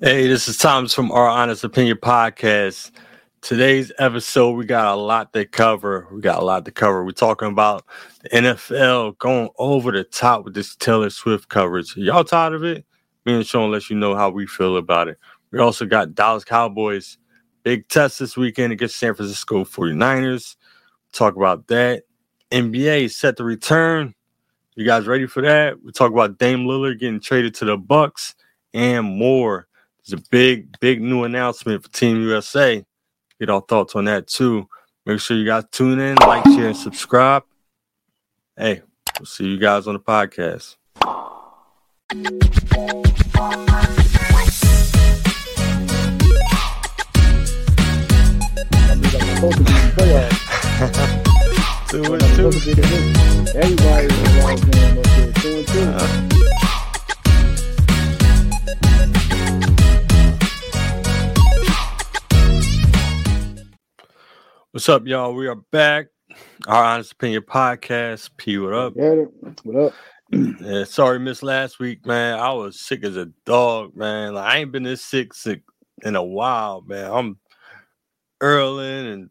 Hey, this is Thomas from Our Honest Opinion Podcast. Today's episode, we got a lot to cover. We got a lot to cover. We're talking about the NFL going over the top with this Taylor Swift coverage. Y'all tired of it? Me and Sean let you know how we feel about it. We also got Dallas Cowboys big test this weekend against San Francisco 49ers. Talk about that. NBA set to return. You guys ready for that? We talk about Dame Lillard getting traded to the Bucks and more. There's a big, big new announcement for Team USA. Get our thoughts on that too. Make sure you guys tune in, like, share, and subscribe. Hey, we'll see you guys on the podcast. two and two. Everybody involved in up there, two and two. Uh-huh. What's up, y'all? We are back. Our Honest Opinion Podcast. P, what up? What up? Yeah, sorry, missed last week, man. I was sick as a dog, man. Like I ain't been this sick sick in a while, man. I'm earling and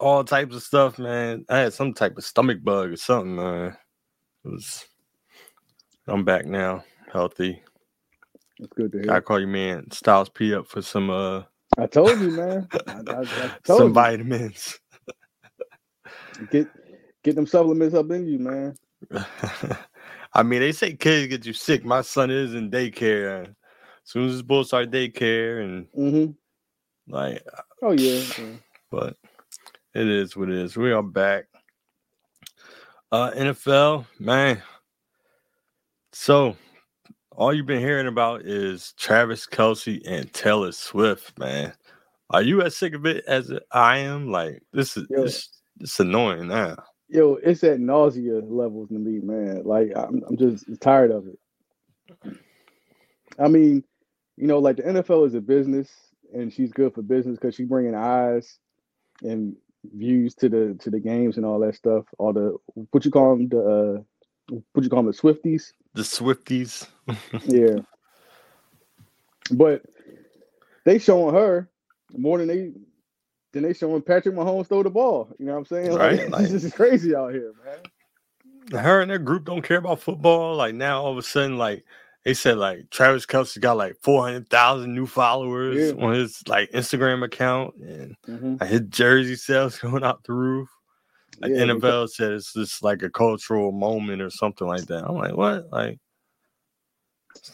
all types of stuff, man. I had some type of stomach bug or something, man. It was. I'm back now, healthy. That's good to hear. Gotta call you man Styles P up for some uh I told you, man. I, I, I told some you. vitamins. Get get them supplements up in you, man. I mean, they say kids get you sick. My son is in daycare. As soon as his boys start daycare, and Mm-hmm. like, Oh yeah. yeah. but it is what it is. We are back. Uh, NFL, man. So, all you've been hearing about is Travis Kelce and Taylor Swift, man. Are you as sick of it as I am? Like, this is Yo. this, it's annoying now. Yo, it's at nausea levels to me, man. Like I'm, I'm just tired of it. I mean, you know, like the NFL is a business, and she's good for business because she's bringing eyes and views to the to the games and all that stuff. All the what you call them the uh, what you call them the Swifties. The Swifties. Yeah. But they showing her more than they than they showing Patrick Mahomes throw the ball. You know what I'm saying? Right, like- just crazy out here, man. her and their group don't care about football. Like now, all of a sudden, like they said, like Travis Kelce got like four hundred thousand new followers Yeah. on his like Instagram account, and Mhm. like, his jersey sales going out the roof. Like Yeah, NFL said, it's just like a cultural moment or something like that. I'm like, what? Like,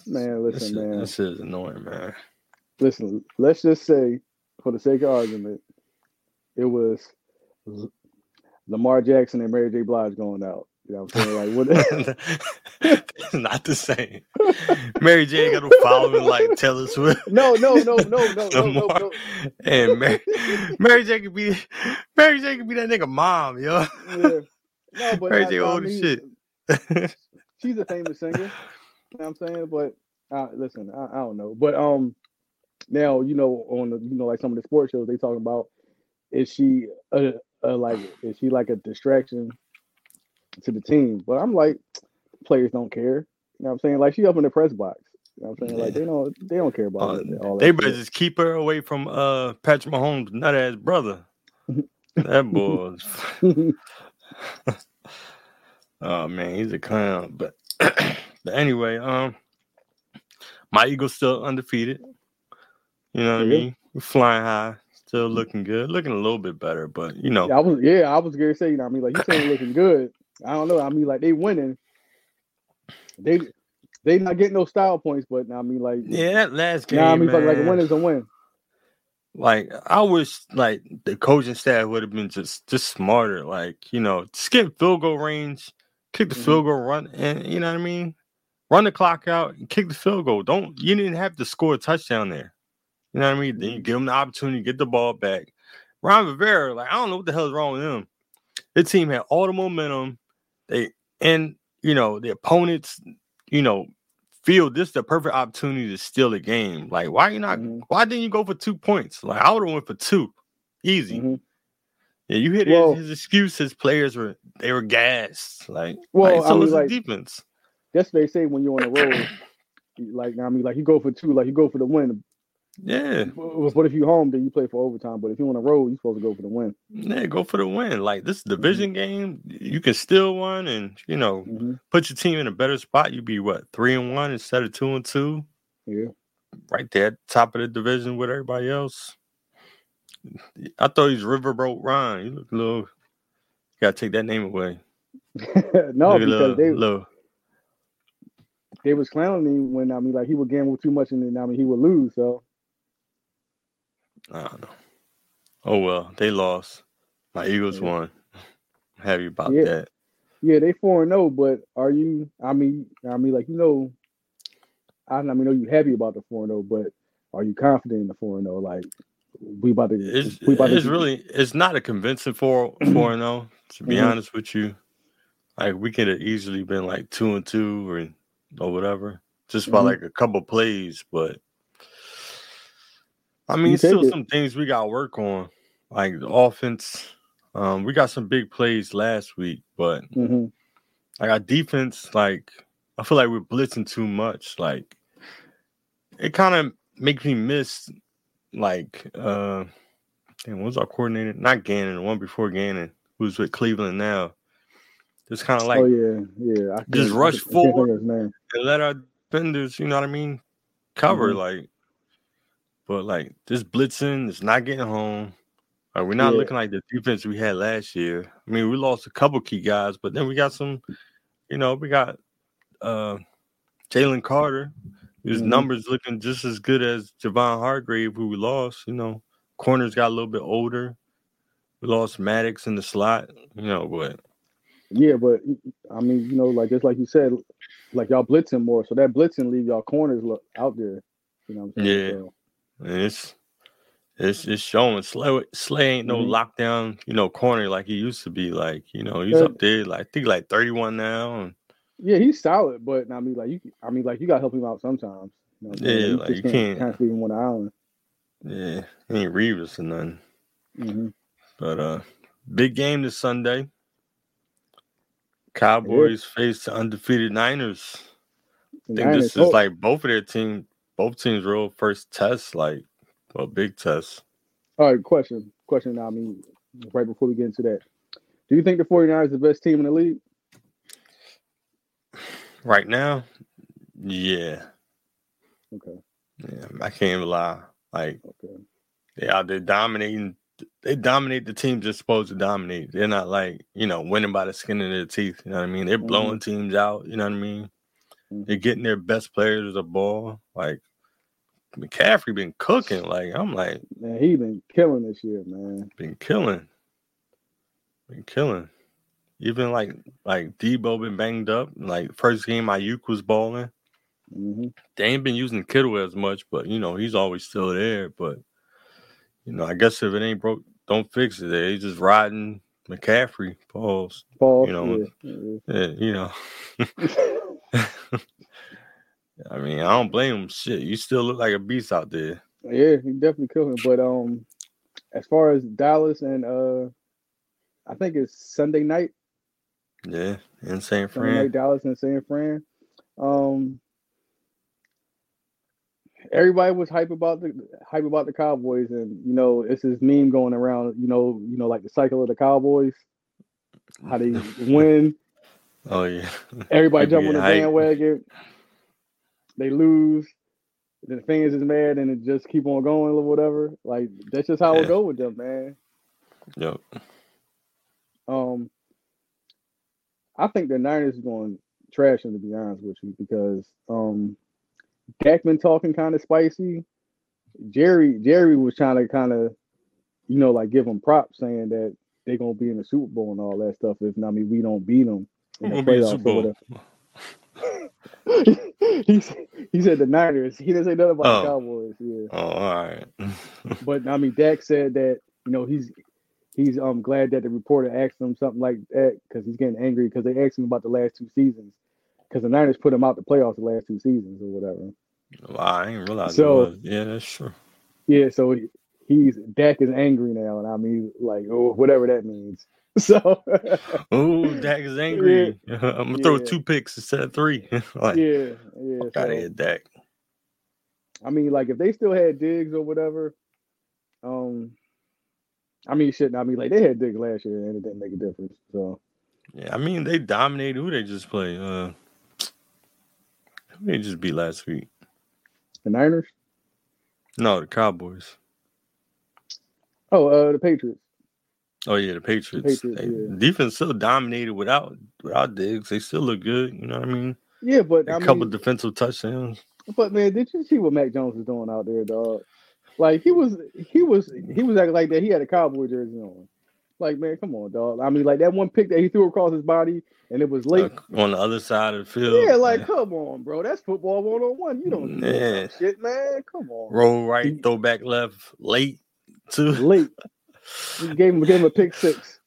Man, this, listen, is, man. this is annoying, man. Listen, let's just say, for the sake of argument, it was Lamar Jackson and Mary J. Blige going out. You know what I'm saying? Like what not the same. Mary J got a following like Taylor Swift. No, no, no, no, no, no, no, no. And Mary, Mary J could be Mary J could be that nigga mom, yo. Yeah. No, but Mary J old as shit. she's a famous singer. You know what I'm saying? But uh, listen, I, I don't know. But um, now you know on the you know like some of the sports shows they talking about is she a, a like is she like a distraction to the team? But I'm like, players don't care. You know what I'm saying? Like she up in the press box. You know what I'm saying? Like they don't they don't care about Uh, it, all that. they better shit. just keep her away from uh Patrick Mahomes' nut ass brother. That boy. oh man, he's a clown. But but anyway, um, my Eagles still undefeated. You know what I mean? We're flying high, still looking good, looking a little bit better. But you know, Yeah, I was yeah, I was gonna say, you know, what I mean, like you saying looking good. I don't know. I mean, like they winning. They they not getting no style points, but I mean, like yeah, that last game, Nah, I mean, but like a man, win is a win. like I wish like the coaching staff would have been just just smarter. Like you know, get field goal range, kick the Mhm. field goal, run, and you know what I mean. Run the clock out and kick the field goal. Don't you didn't have to score a touchdown there. You know what I mean? Then you give them the opportunity to get the ball back. Ron Rivera, like I don't know what the hell is wrong with him. The team had all the momentum. They and you know the opponents, you know, feel this the perfect opportunity to steal the game. Like, why you not? Mhm. Why didn't you go for two points? Like, I would have went for two, easy. Mhm. Yeah, you hit Well- his, his excuse. His players were they were gassed. Like, Well, like, I so mean, was like- defense. That's what they say when you're on the road. like I mean, like you go for two, like you go for the win. Yeah. But if you home, then you play for overtime. But if you want to roll, you're supposed to go for the win. Yeah, go for the win. Like this division mm-hmm. game, you can steal one and you know mm-hmm. put your team in a better spot. You'd be what three and one instead of two and two. Yeah, right there, top of the division with everybody else. I thought he's Riverboat Ron. You look a little. You gotta take that name away. no, because little, they little. they was clowning me when I mean like he would gamble too much and then I mean he would lose. So I don't know. Oh well, they lost. My Eagles yeah. won. I'm happy about yeah. that. Yeah, they four and zero. Oh, but are you? I mean, I mean, like you know, I, I mean, know you happy about the four and zero, oh, but are you confident in the four and zero? Like we about to. It's, we about it's to, really. It's not a convincing four four and zero. To be mm-hmm. honest with you, like we could have easily been like two and two or or whatever, just by mm-hmm. like a couple plays. But I mean, still it. some things we got to work on, like the offense. Um, we got some big plays last week, but mm-hmm. like our defense, like I feel like we're blitzing too much. Like it kind of makes me miss like uh damn, what was our coordinator? Not Gannon, the one before Gannon, who's with Cleveland now. Just kind of like, oh yeah, yeah, I just rush forward and let our defenders, you know what I mean, cover. Mm-hmm. Like, but like this blitzing is not getting home. Like, we're not yeah. looking like the defense we had last year. I mean, we lost a couple key guys, but then we got some. You know, we got uh Jalen Carter, his mm-hmm. numbers looking just as good as Javon Hargrave, who we lost. You know, corners got a little bit older. We lost Maddox in the slot. You know, but yeah, but I mean, you know, like just like you said, like y'all blitzing more, so that blitzing leave y'all corners look out there. You know Yeah, so. It's it's it's showing. Slay, Slay ain't no mm-hmm. lockdown, you know, corner like he used to be. Like you know, he's up there. Like I think like thirty one now. And, yeah, he's solid, but I mean, like you, I mean, like you got to help him out sometimes. You know, yeah, you like you can't, can't him on the island. Yeah, he ain't Revis or nothing. Mm-hmm. But uh, big game this Sunday. Cowboys yeah. face the undefeated Niners. I think Niners. this is oh. like both of their team, both teams' real first test, like a big test. All right, question, question. I mean, right before we get into that, do you think the 49ers is the best team in the league? Right now, yeah. Okay. Yeah, I can't even lie. Like, okay. they out there dominating they dominate the teams they're supposed to dominate. They're not like, you know, winning by the skin of their teeth. You know what I mean? They're blowing mm-hmm. teams out. You know what I mean? Mm-hmm. They're getting their best players the ball. Like McCaffrey been cooking. Like I'm like, man, he been killing this year, man. Been killing. Been killing. Even like like Deebo been banged up. Like first game, Aiyuk was balling. Mm-hmm. They ain't been using Kittle as much, but you know he's always still there. But you know, I guess if it ain't broke, don't fix it. They just riding McCaffrey. Pause. Pause. You know, yeah, yeah. you know. I mean, I don't blame him. Shit, you still look like a beast out there. Yeah, he definitely killed him. But um, as far as Dallas and uh, I think it's Sunday night. Yeah, in San Fran. Sunday night, Dallas and San Fran. Um, everybody was hype about the hype about the Cowboys, and you know, it's this meme going around. You know, you know, like the cycle of the Cowboys, how they win. Oh yeah. Everybody jump on the hype. bandwagon. They lose. The fans is mad, and it just keep on going or whatever. Like that's just how yeah. it go with them, man. Yep. Um, I think the Niners is going trash them to be honest with you because um Dak been talking kind of spicy. Jerry Jerry was trying to kind of, you know, like give them props, saying that they're gonna be in the Super Bowl and all that stuff. If not, I mean we don't beat them in the playoffs he, he said the Niners. He didn't say nothing about oh. the Cowboys. Yeah. Oh, all right. but I mean, Dak said that you know he's he's um glad that the reporter asked him something like that because he's getting angry because they asked him about the last two seasons because the Niners put him out the playoffs the last two seasons or whatever. Wow, I didn't realize. So yeah, that's true. Yeah, so he's Dak is angry now, and I mean, like, oh, whatever that means. So, oh, Dak is angry. Yeah. I'm gonna yeah. throw two picks instead of three. like, yeah, yeah. So, out of Dak. I mean, like if they still had Diggs or whatever, um, I mean, shit. I mean, like they had Diggs last year and it didn't make a difference. So yeah, I mean they dominated. Who they just play? Uh, who they just beat last week? The Niners. No, the Cowboys. Oh, uh, the Patriots. Oh yeah, the Patriots. The Patriots yeah. Defense still dominated without without Diggs. They still look good. You know what I mean? Yeah, but a I couple mean, defensive touchdowns. But man, did you see what Mac Jones was doing out there, dog? Like he was, he was, he was acting like that. He had a cowboy jersey on. Like man, come on, dog. I mean, like that one pick that he threw across his body, and it was late uh, on the other side of the field. Yeah, like come on, bro. That's football one on one. You don't do yeah. shit, man. Come on. Roll right, throw back left, late too. Late. He gave him gave him a pick six.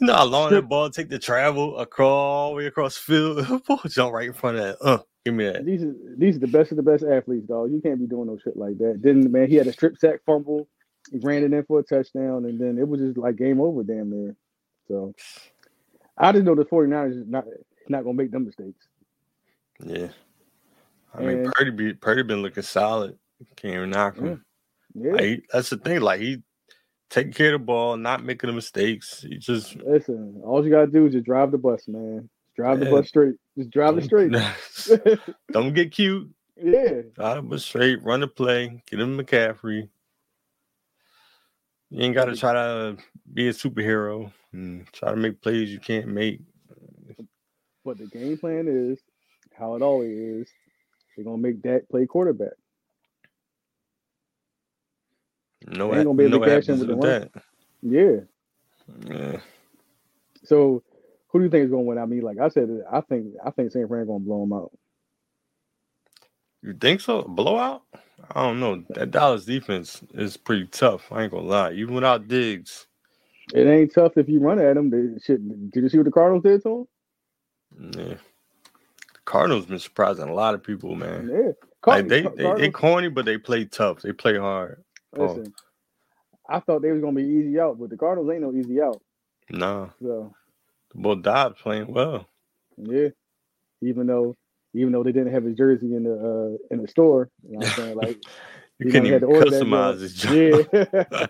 You know how long that ball take to travel across all the way across the field? ball jump right in front of that. Uh, give me that. These are these are the best of the best athletes, dog. You can't be doing no shit like that. Then man, he had a strip sack fumble. He ran it in for a touchdown, and then it was just like game over damn near. So I just know the 49ers is not not gonna make them mistakes. Yeah. I and, mean Purdy be Purdy been looking solid. Can't even knock him. Yeah. Like, that's the thing. Like he taking care of the ball, not making the mistakes. You just listen. All you gotta do is just drive the bus, man. Just drive yeah. the bus straight. Just drive it straight. Don't get cute. Yeah. Drive the bus straight. Run the play. Get him McCaffrey. You ain't got to try to be a superhero and try to make plays you can't make. But the game plan is how it always is. They're gonna make that play quarterback. No, ain't gonna be able no to cash in with the that. Yeah. Yeah. So, who do you think is gonna win? I mean, like I said, I think I think San Fran gonna blow them out. You think so? Blowout? I don't know. That Dallas defense is pretty tough. I ain't gonna lie. Even without Diggs, it ain't tough if you run at them. They, shit, did you see what the Cardinals did to them? Yeah. The Cardinals been surprising a lot of people, man. Yeah. Car- like they, they, they corny, but they play tough. They play hard. Listen, I thought they was gonna be easy out, but the Cardinals ain't no easy out. Nah. So, well, Dobbs playing well. Yeah, even though even though they didn't have his jersey in the uh, in the store, you know what I'm saying? Like you, you couldn't even customize his jersey. Yeah.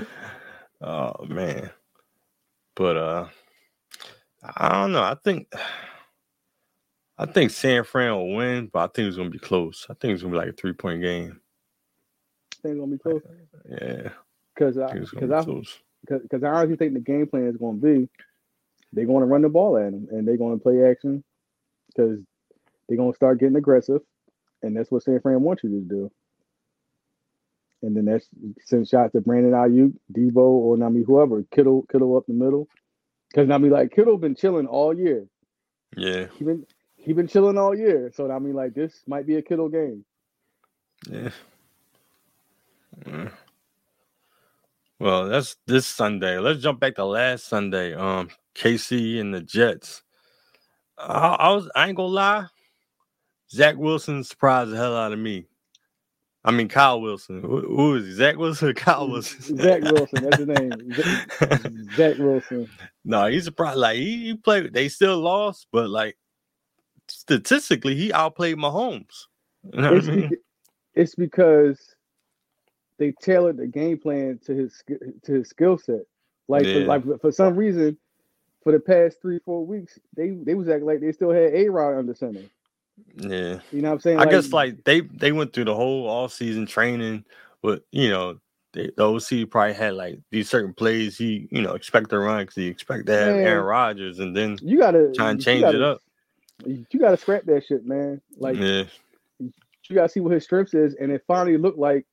oh man, but uh, I don't know. I think. I think San Fran will win, but I think it's gonna be close. I think it's gonna be like a three point game gonna be close. Yeah, because I because I because I honestly think the game plan is going to be they're going to run the ball at them and they're going to play action because they're going to start getting aggressive, and that's what San Fran wants you to do. And then that's send shots to Brandon Aiyuk, Deebo, or I mean whoever Kittle, Kittle up the middle. Because I mean like Kittle been chilling all year. Yeah, he been he been chilling all year. So I mean like this might be a Kittle game. Yeah. Mm. Well, that's this Sunday. Let's jump back to last Sunday. Um, KC and the Jets. I, I was I ain't gonna lie. Zach Wilson surprised the hell out of me. I mean Kyle Wilson. Who, who is he? Zach Wilson or Kyle Wilson? Zach Wilson, that's his name. Zach Wilson. No, he's surprised. Like he, he played. They still lost, but like statistically, he outplayed Mahomes. You know it's, I mean? it's because they tailored the game plan to his to his skill set. Like yeah. for, like for some reason, for the past three four weeks, they they was acting like they still had a Rod under center. Yeah, you know what I'm saying. I like, guess like they they went through the whole all season training, but you know they, the OC probably had like these certain plays he you know expect to run because he expect to have man, Aaron Rodgers, and then you gotta try and change gotta, it up. You gotta scrap that shit, man. Like yeah. you gotta see what his strengths is, and it finally looked like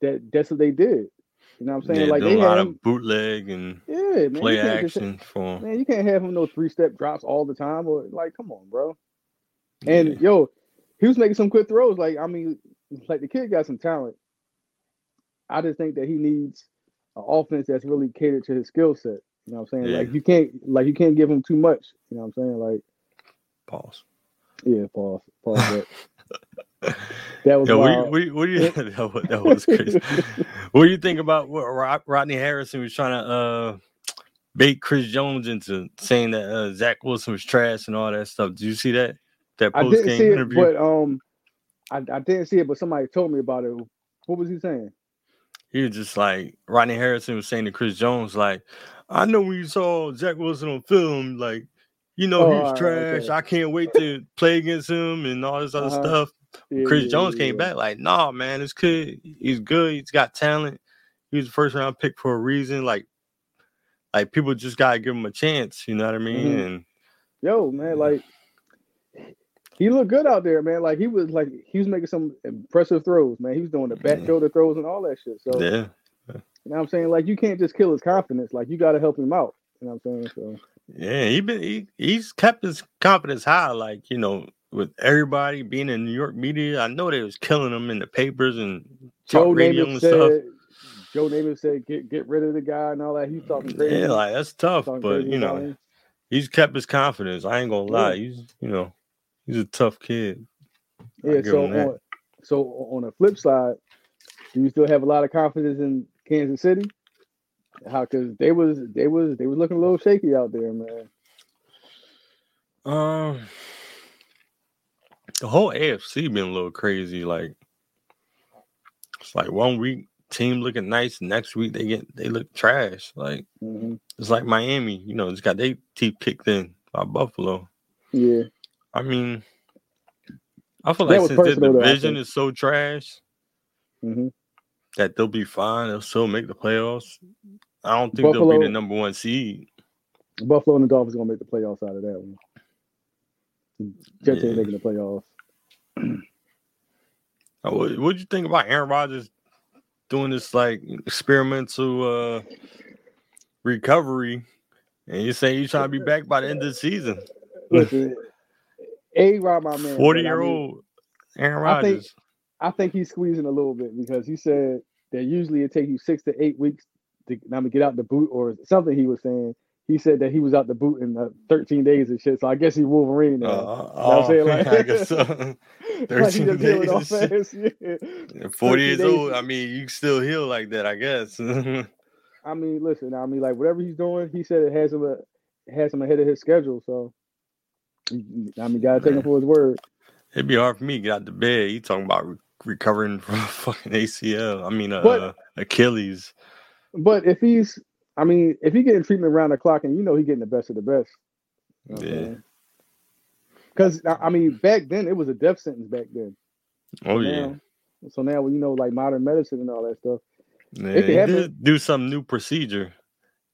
that that's what they did. You know what I'm saying? Yeah, like they had a lot him, of bootleg and yeah, man, play action just, for man. You can't have him no three step drops all the time. Or like, come on, bro. And yeah. yo, he was making some quick throws. Like, I mean, like the kid got some talent. I just think that he needs an offense that's really catered to his skill set. You know what I'm saying? Yeah. Like you can't like you can't give him too much. You know what I'm saying? Like pause. Yeah, pause. Pause. That was Yo, what, what, what do you that, was, that was crazy. what do you think about what Rodney Harrison was trying to uh, bait Chris Jones into saying that uh, Zach Wilson was trash and all that stuff? Did you see that? That post game interview? It, but um, I, I didn't see it, but somebody told me about it. What was he saying? He was just like Rodney Harrison was saying to Chris Jones, like, I know when you saw Zach Wilson on film, like, you know, Oh, he was alright, trash. okay. I can't wait to play against him and all this other Uh-huh. stuff. Yeah, Chris yeah, Jones yeah, came back like, nah, man, this kid, he's good. He's got talent. He was the first round pick for a reason. Like, like people just gotta give him a chance. You know what I mean? Mhm. And Yo, man, like he looked good out there, man. Like he was like he was making some impressive throws, man. He was doing the back shoulder throws and all that shit. So yeah, you know what I'm saying? Like you can't just kill his confidence. Like you gotta help him out. You know what I'm saying? So yeah, he been he, he's kept his confidence high. Like you know, with everybody being in New York media, I know they was killing him in the papers and talk Joe radio Namath and said stuff. Joe Namath said get get rid of the guy and all that. He's talking crazy. Yeah, like that's tough, but you know, him. he's kept his confidence. I ain't gonna lie. He's you know, he's a tough kid. Yeah, so on, so on the flip side, do you still have a lot of confidence in Kansas City? How because they was they was they was looking a little shaky out there, man. Um, the whole AFC been a little crazy. Like it's like one week team looking nice, next week they get they look trash. Like hmm it's like Miami, you know, just got their teeth kicked in by Buffalo. Yeah, I mean, I feel That like since though, division is so trash hmm that they'll be fine. They'll still make the playoffs. I don't think they'll be the number one seed. Buffalo and the Dolphins gonna make the playoffs out of that one. Jets Yeah. ain't making the playoffs. What what you think about Aaron Rodgers doing this like experimental uh recovery? And you say you trying to be back by the end of the season. Listen, A Rod, my man, Forty but I year mean, old Aaron I think- Rodgers. I think he's squeezing a little bit because he said that usually it takes you six to eight weeks to I mean, get out the boot or something. He was saying he said that he was out the boot in uh, 13 days and shit. So I guess he Wolverine Uh, now. oh, I'm saying? Like- I guess so. 13 just healing off days. fast. Yeah. Forty years days. old. I mean, you still heal like that, I guess. I mean, listen. I mean, like whatever he's doing, he said it has him a, has him ahead of his schedule. So I mean, gotta take him for his word. It'd be hard for me to get out the bed. You talking about re- recovering from fucking ACL? I mean, uh, Achilles. But if he's, I mean, if he getting treatment around the clock, and you know he getting the best of the best. Yeah. Because I I mean, back then it was a death sentence. Back then. Oh yeah. So now you know, like modern medicine and all that stuff. Yeah, It could happen. did do some new procedure.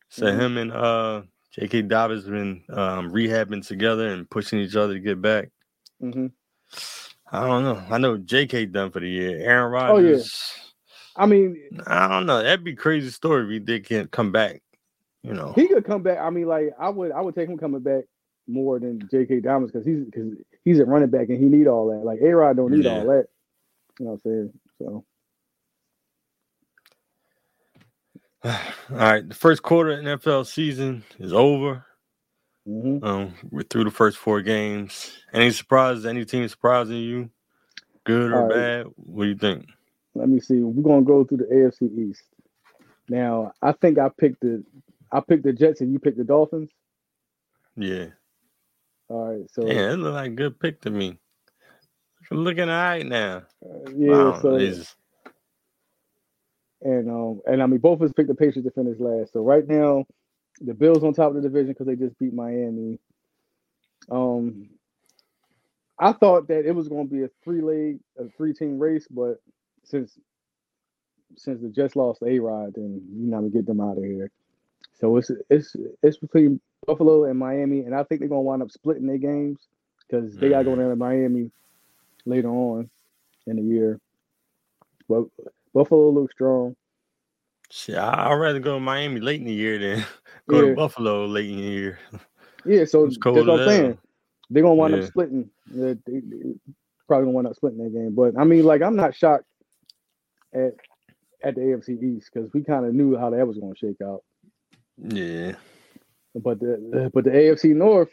So Mhm. him and uh J.K. Dobbins been um, rehabbing together and pushing each other to get back. hmm I don't know. I know J.K. done for the year. Aaron Oh, yeah. I mean, I don't know. That'd be a crazy story if he did can't come back. You know. he could come back. I mean, like I would, I would take him coming back more than J.K. Dobbins because he's because he's a running back and he need all that. Like A Rod don't need Yeah. all that. You know what I'm saying? So All right. The first quarter of NFL season is over. mhm. Um, we're through the first four games. Any surprises? Any team surprising you? Good or right. bad? What do you think? Let me see. We're gonna go through the AFC East. Now, I think I picked the I picked the Jets and you picked the Dolphins. Yeah. All right, so Yeah, it looked like a good pick to me. I'm Looking all right now. uh, yeah, Wow, so and um and I mean both of us picked the Patriots to finish last. So right now, the Bills on top of the division because they just beat Miami. Um, I thought that it was going to be a three leg, a three team race, but since since the Jets lost A Rod, then you know we get them out of here. So it's it's it's between Buffalo and Miami, and I think they're gonna wind up splitting their games because they gotta go mm. down to Miami later on in the year. But Buffalo looks strong. Shit, I- I'd rather go to Miami late in the year than go Yeah. to Buffalo late in the year. Yeah, so It's that's cold what I'm saying. They're gonna wind Yeah. up splitting. They, they- they probably gonna wind up splitting that game. But I mean, like, I'm not shocked at at the AFC East because we kind of knew how that was gonna shake out. Yeah. But the but the AFC North,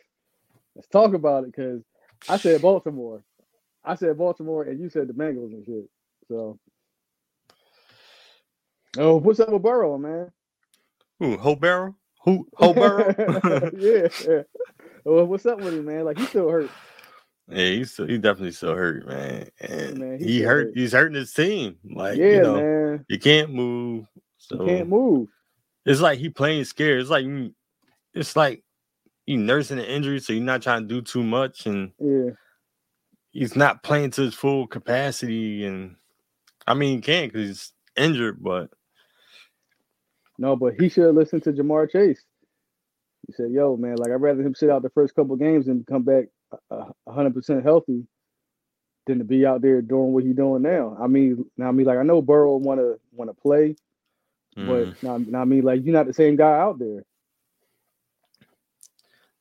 let's talk about it because I said Baltimore. I said Baltimore, and you said the Bengals and shit. So, oh, what's up with Burrow, man? Who? Barrow? Who? Hope Barrow? yeah. Well, what's up with him, man? Like he still hurt. Yeah, he's still, he definitely still hurt, man. And Man, he he hurt. hurt. He's hurting his team. Like yeah, you know, man. you can't move. So You can't move. it's like he playing scared. It's like it's like you nursing an injury, so you're not trying to do too much, and Yeah. he's not playing to his full capacity. And I mean, he can't because he's injured, but No, but he should have listened to Ja'Marr Chase. He said, "Yo, man, like I'd rather him sit out the first couple games and come back hundred percent healthy than to be out there doing what he's doing now." I mean, now I mean, like I know Burrow want to want to play, mm, but now, now I mean, like you're not the same guy out there.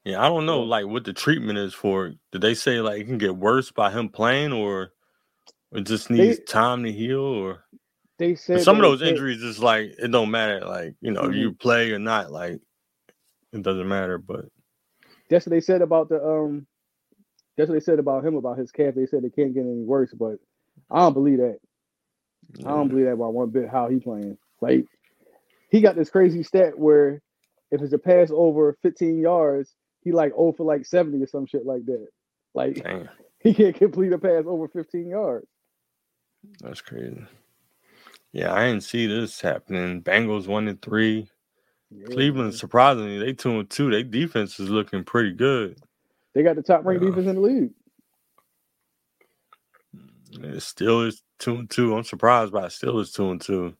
yeah, I don't know, like what the treatment is for. Did they say like it can get worse by him playing, or it just needs time to heal, or They said some of those they- injuries is like it don't matter. Like you know, Mm-hmm. you play or not, like it doesn't matter. But That's what they said about the um. That's what they said about him about his calf. They said it can't get any worse, but I don't believe that. I don't believe that by one bit. How he playing? Like he got this crazy stat where if it's a pass over 15 yards, he like 0 for like 70 or some shit like that. Like Damn, he can't complete a pass over 15 yards. that's crazy. Yeah, I didn't see this happening. Bengals one and three. Yeah, Cleveland, surprisingly, they two and two. Their defense is looking pretty good. They got the top ranked Yeah. defense in the league. It still is two and two. I'm surprised by it still is two and two.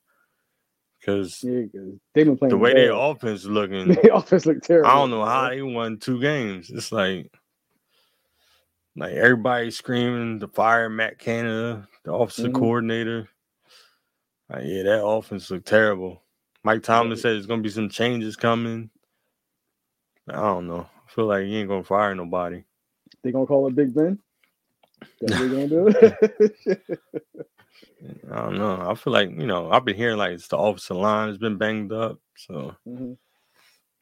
Because Yeah, they've been playing the way bad. their offense is looking, Their offense look terrible. I don't know how they won two games. It's like like everybody screaming to fire Matt Canada, the offensive Mhm. coordinator. Like, yeah, that offense looked terrible. Mike Tomlin said there's gonna be some changes coming. I don't know. I feel like he ain't gonna fire nobody. They gonna call it Big Ben. That's what they gonna do. I don't know. I feel like, you know, I've been hearing like it's the offensive line has been banged up. So Mhm.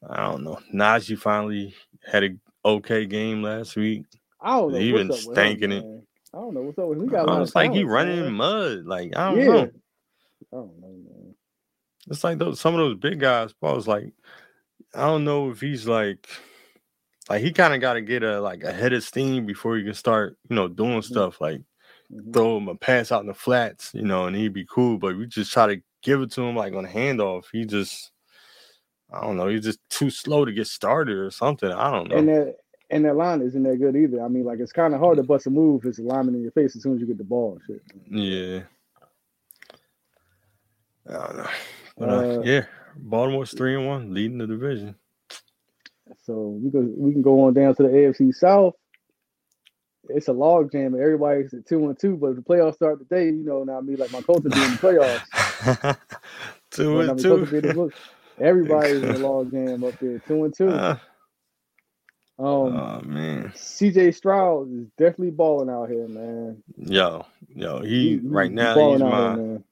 I don't know. Najee finally had a okay game last week. I don't know. He been with him, stinking it. man. I don't know what's up with him. He got it's of like he running in mud. Like I don't Yeah. know. I don't know, man. It's like those some of those big guys. I was like, I don't know if he's like, like he kind of got to get a like a head of steam before he can start, you know, doing stuff like Mhm. throw him a pass out in the flats, you know, and he'd be cool. But we just try to give it to him like on a handoff. He just, I don't know, he's just too slow to get started or something. I don't know. And that and that line isn't that good either. I mean, like it's kind of hard to bust a move if it's a lineman in your face as soon as you get the ball and shit. yeah. I don't know. But uh, Uh, yeah, Baltimore's three and one, leading the division. So we can we can go on down to the AFC South. It's a log jam. and Everybody's at two and two, but if the playoffs start today, you know, now I mean, like my Colts are doing the playoffs. two and mean, Colts are being two. Everybody's in the log jam up there, two and two. Uh, Um, oh man, CJ Stroud is definitely balling out here, man. yo, yo, he, He- right now he's my. here.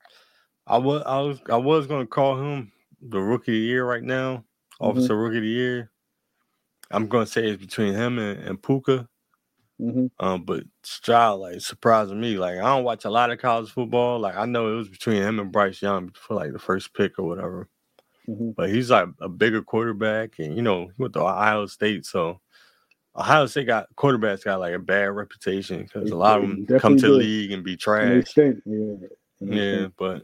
I was, I was, I was gonna call him the rookie of the year right now, Mhm. officer rookie of the year. I'm gonna say it's between him and, and Puka. Mhm. Um, but Stroud like surprising me. Like I don't watch a lot of college football. Like I know it was between him and Bryce Young for like the first pick or whatever. Mhm. But he's like a bigger quarterback, and you know, he went to Ohio State, so Ohio State got quarterbacks got like a bad reputation because a lot of them come to the league and be trash. Yeah. Yeah, but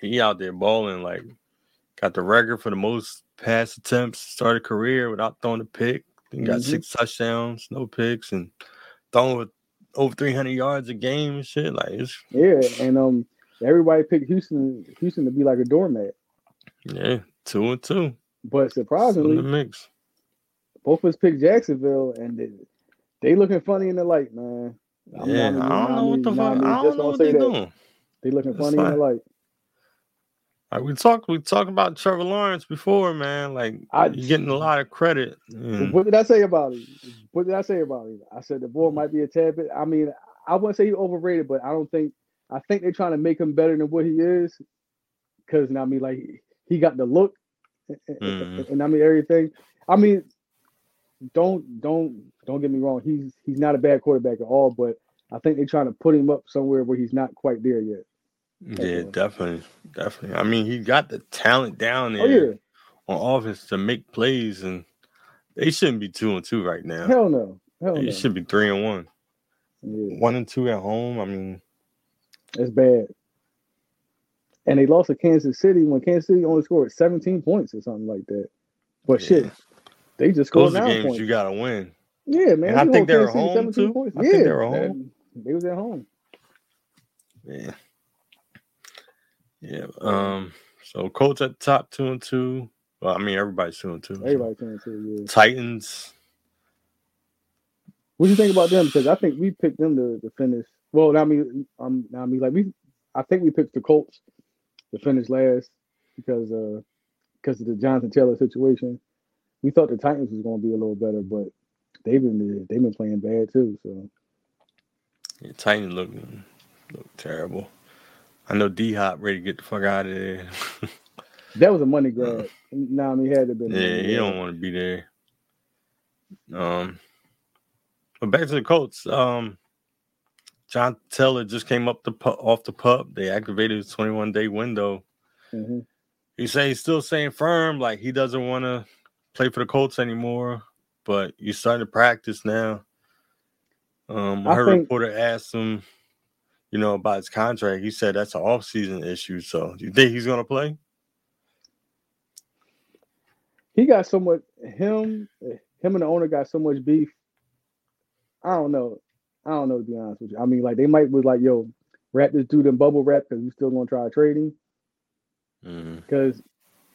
he out there balling like got the record for the most pass attempts started career without throwing a pick. Then got Mhm. six touchdowns, no picks, and throwing with over 300 yards a game and shit. Like it's Yeah, and um, everybody picked Houston, Houston to be like a doormat. yeah, two and two. But surprisingly, the mix. both of us picked Jacksonville, and they, they looking funny in the light, man. I'm yeah, not- I don't know what the fuck. mean, I don't know what say they that. doing. They looking funny in the light. Like we talked, we talked about Trevor Lawrence before, man. Like I- you're getting a lot of credit. and- What did I say about it? What did I say about it? I said the boy might be a tad bit. I mean, I wouldn't say he overrated, but I don't think. I think they're trying to make him better than what he is. Because I mean, like he got the look, and, Mhm. and I mean everything. I mean, don't don't don't get me wrong. He's he's not a bad quarterback at all, but I think they're trying to put him up somewhere where he's not quite there yet. Yeah, definitely, definitely. I mean, he got the talent down there Oh yeah, on offense to make plays, and they shouldn't be two and two right now. hell no. Hell You no. should be three and one. Yeah, One and two at home. I mean, it's bad. And they lost to Kansas City when Kansas City only scored 17 points or something like that. But Yeah. shit, they just scored those nine games points. you gotta win. yeah, man. And I think they were home, 17 too. I yeah, think they were home. They was at home. Yeah. Yeah. Um. So Colts at the top two and two. Well, I mean everybody's two and two. Everybody came to yeah. Titans. What do you think about them? Because I think we picked them to, to finish. Well, I mean, um, I mean, like we, I think we picked the Colts to finish last because uh because of the Jonathan Taylor situation. We thought the Titans was going to be a little better, but they've been they've been playing bad too. So Yeah, Titans look look terrible. I know D Hop ready to get the fuck out of there. that was a money grab. Nah, I mean, had to be. yeah, he don't want to be there. Um, but back to the Colts. Um, John Taylor just came up the pu- off the pup. They activated his 21 day window. Mhm. He say he's still staying firm, like he doesn't want to play for the Colts anymore. But you starting to practice now. Um, I I heard a think- reporter asked him, you know, about his contract. He said that's an off-season issue. So, do you think he's gonna play? He got so much. Him, him, and the owner got so much beef. I don't know. I don't know to be honest with you. I mean, like they might was like, "Yo, wrap this dude in bubble wrap because we still gonna try trading." trade him." Mhm. Because,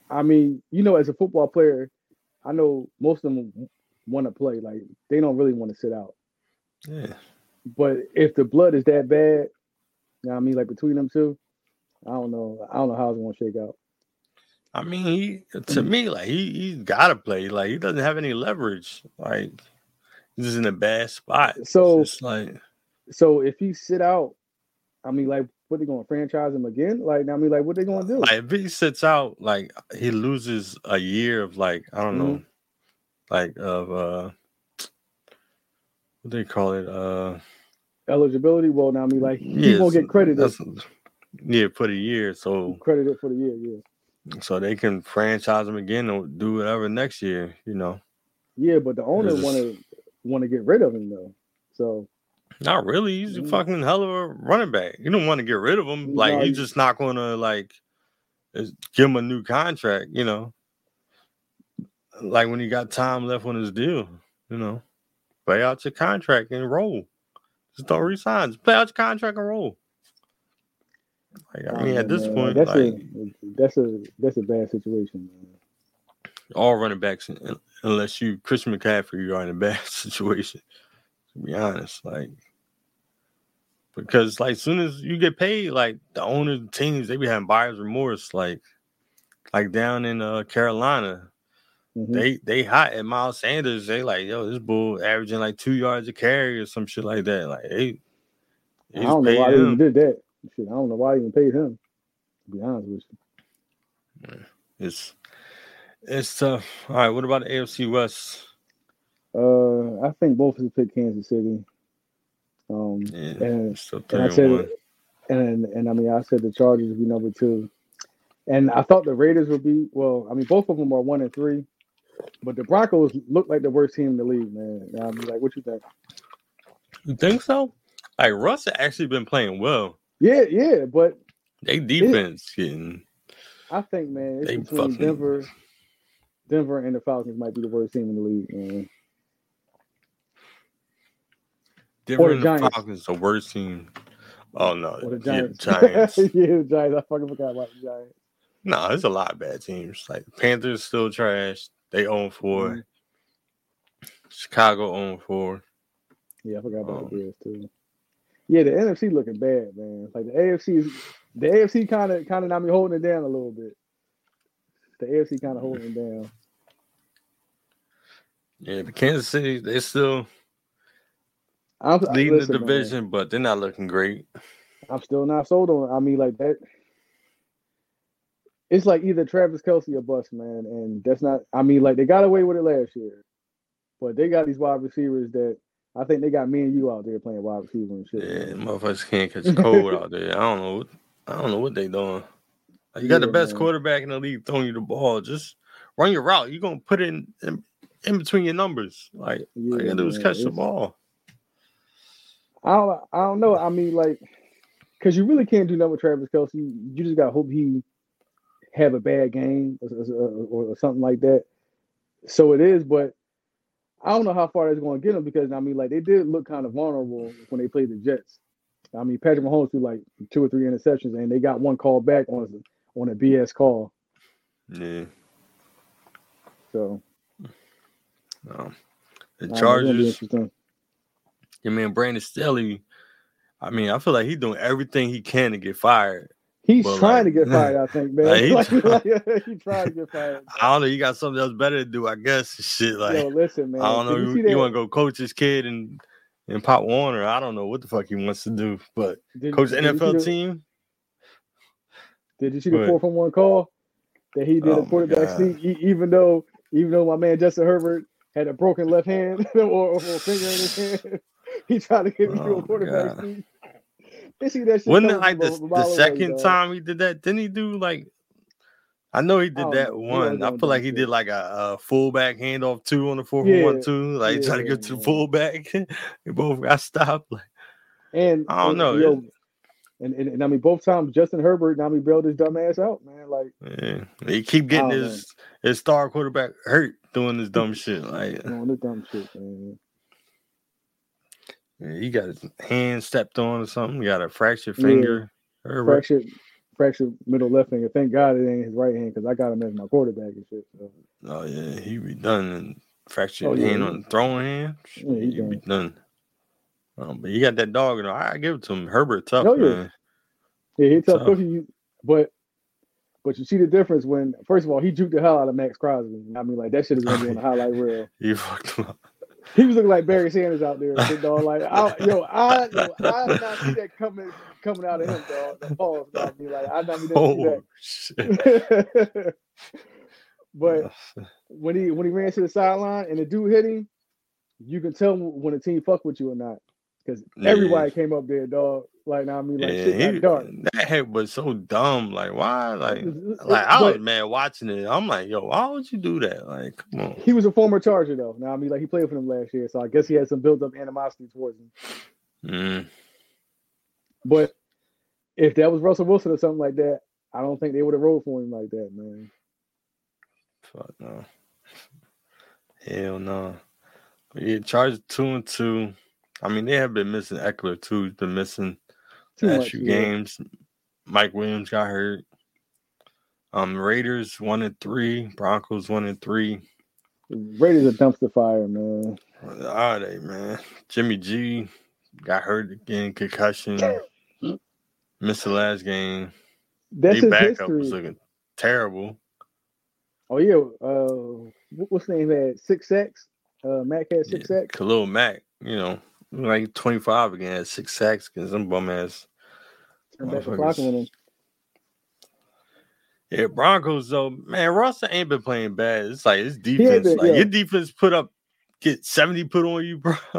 I mean, you know, as a football player, I know most of them want to play. Like they don't really want to sit out. Yeah. But if the blood is that bad, know what I mean, like between them two, I don't know. I don't know how it's gonna shake out. I mean, he to me like he he's got to play. Like he doesn't have any leverage. Like he's just in a bad spot. So- it's like So if he sit out, I mean, like, what they gonna franchise him again? Like, now I mean, like, what they gonna do? like if he sits out, like he loses a year of like I don't know, Mm-hmm. like of uh what they call it uh Eligibility? Well, now I mean, like, he yeah, won't so get credited. Yeah, for the year. So Credited for the year, yeah. so they can franchise him again or do whatever next year. You know, Yeah, but the owner want to want to get rid of him though. So not really. He's a Mm. fucking hell of a running back. You don't want to get rid of him. Like No, he's you- just not going to like give him a new contract. You know, like when he got time left on his deal. You know, play out your contract and roll. Just don't resign. Just play out your contract and roll. Like I I mean, at this man. point, that's like a that's a that's a bad situation. Man. all running backs, unless you Christian McCaffrey, you are in a bad situation. To be honest, like because like soon as you get paid, like the owner teams, they be having buyer's remorse. Like like down in uh Carolina, Mhm. they they hot at Miles Sanders. They like yo, this bull averaging like two yards a carry or some shit like that. Like they, I don't know why paid they even did that. Shit, I don't know why they even paid him. To be honest with you. It's it's tough. All right, what about the AFC West? Uh, I think both of us picked Kansas City. Um, Yeah, and and I said, and and I mean, I said the Chargers would be number two, and I thought the Raiders would be. Well, I mean, both of them are one and three, but the Broncos look like the worst team in the league, man. I mean, like, what you think? You think so? Like Russ has actually been playing well. Yeah, yeah, but They defense getting I think, man, it's They between fucking- Denver, Denver and the Falcons might be the worst team in the league, man. Denver the and the Giants. Falcons the worst team. Oh no, Or the yeah, Giants. Giants. yeah, the Giants. I fucking forgot about the Giants. no, there's a lot of bad teams. Like Panthers still trash. They own 4 Mhm. Chicago own four. Yeah, I forgot about Um, the Bears too. Yeah, the NFC looking bad, man. Like the AFC is the AFC kind of kind of not me holding it down a little bit. The AFC kind of holding it down. Yeah, the Kansas City they still I'm leading listen, the man, division, but they're not looking great. I'm still not sold on. I mean, like that. It's like either Travis Kelce or bust, man, and that's not. I mean, like they got away with it last year, but they got these wide receivers that I think they got me and you out there playing wide receiver and shit. Yeah, motherfuckers can't catch a cold out there. I don't know. What, I don't know what they doing. Like, you got the best man. quarterback in the league throwing you the ball. Just run your route. You're gonna put it in, in in between your numbers. Like Yeah, all you gotta do is catch the ball. I don't I don't know. I mean, like, because you really can't do nothing with Travis Kelce. You just gotta hope he have a bad game or, or, or something like that. So it is, but I don't know how far that's going to get them because I mean, like, they did look kind of vulnerable when they played the Jets. I mean, Patrick Mahomes threw like two or three interceptions, and they got one call back on on a BS call. Yeah. So Um, the I don't know, it's Chargers, your man Brandon Staley. I mean, I feel like he's doing everything he can to get fired. He's But, trying like, to get fired, I think, man. like, he Like, like, he trying to get fired. I don't know. You got something else better to do, I guess. Shit, like Yo, listen, man. I don't know. Did You, see that- want to go coach his kid and and Pop Warner? I don't know what the fuck he wants to do, but did- coach did you NFL the- team. Did you see the four from one call that he did Oh a quarterback sneak? Even though, even though my man Justin Herbert had a broken left hand or, or a finger in his hand, he tried to get me Oh a quarterback sneak. They see that shit. Wasn't it like the, the mile away, second time he did that? Didn't he do like? I know he did don't that. One. I feel like he did like a, a fullback handoff two on the four Yeah. one two. Like he tried to get to the man. fullback. they both got stopped. Like And I don't and, know. yo, and, and, and I mean, both times Justin Herbert, and I mean, bailed his dumb ass out, man. Like, yeah. he keep getting know. his his star quarterback hurt doing this dumb shit. Like doing the dumb shit, man. Yeah, he got his hand stepped on or something. He got a fractured finger. Herbert. Fractured, fractured middle left finger. Thank God it ain't his right hand because I got him as my quarterback and shit. So. Oh yeah, he be done and fractured Oh, yeah, hand on the throwing hand. Yeah, he he be done. Um, but he got that dog, and I, I give it to him. Herbert tough Oh, yeah. man. Yeah, he tough So- cookie, you- but but you see the difference when first of all he juked the hell out of Maxx Crosby. I mean, like that shit is gonna be on the highlight reel. He fucked him up. He was looking like Barry Sanders out there, dog. Like, I, yo, I, yo, I did not see that coming coming out of him, dog. The pause, I mean, like, I did not Oh see shit! that. but when he when he ran to the sideline and the dude hit him, you can tell when a team fuck with you or not. Because Yeah. everybody came up there, dog. Like, now I mean, like yeah, shit he, dark. that hit was so dumb. Like why? Like like I was man watching it. I'm like, yo, why would you do that? Like, come on. he was a former Charger though. Now I mean, like he played for them last year, so I guess he had some built up animosity towards him. Mm, But if that was Russell Wilson or something like that, I don't think they would have rolled for him like that, man. fuck no. Hell no. Yeah, Chargers two and two. I mean, they have been missing Ekeler too. He's been missing last few games. Mike Williams got hurt. Um, Raiders one and three, Broncos one and three. Raiders a dumpster fire, man. What are they, man? Jimmy G got hurt again, concussion. Missed the last game. That's Their his backup was history. looking terrible. Oh yeah, uh, what's name had six sacks. Uh, Mack had six Yeah, sacks. Khalil Mack, you know, like 25 again, had six sacks because some bum ass. Turned back the motherfuckers. clock on him. Yeah, Broncos though, man, Russell ain't been playing bad. It's like his defense, been- like yeah. your defense put up, get 70 put on you, bro.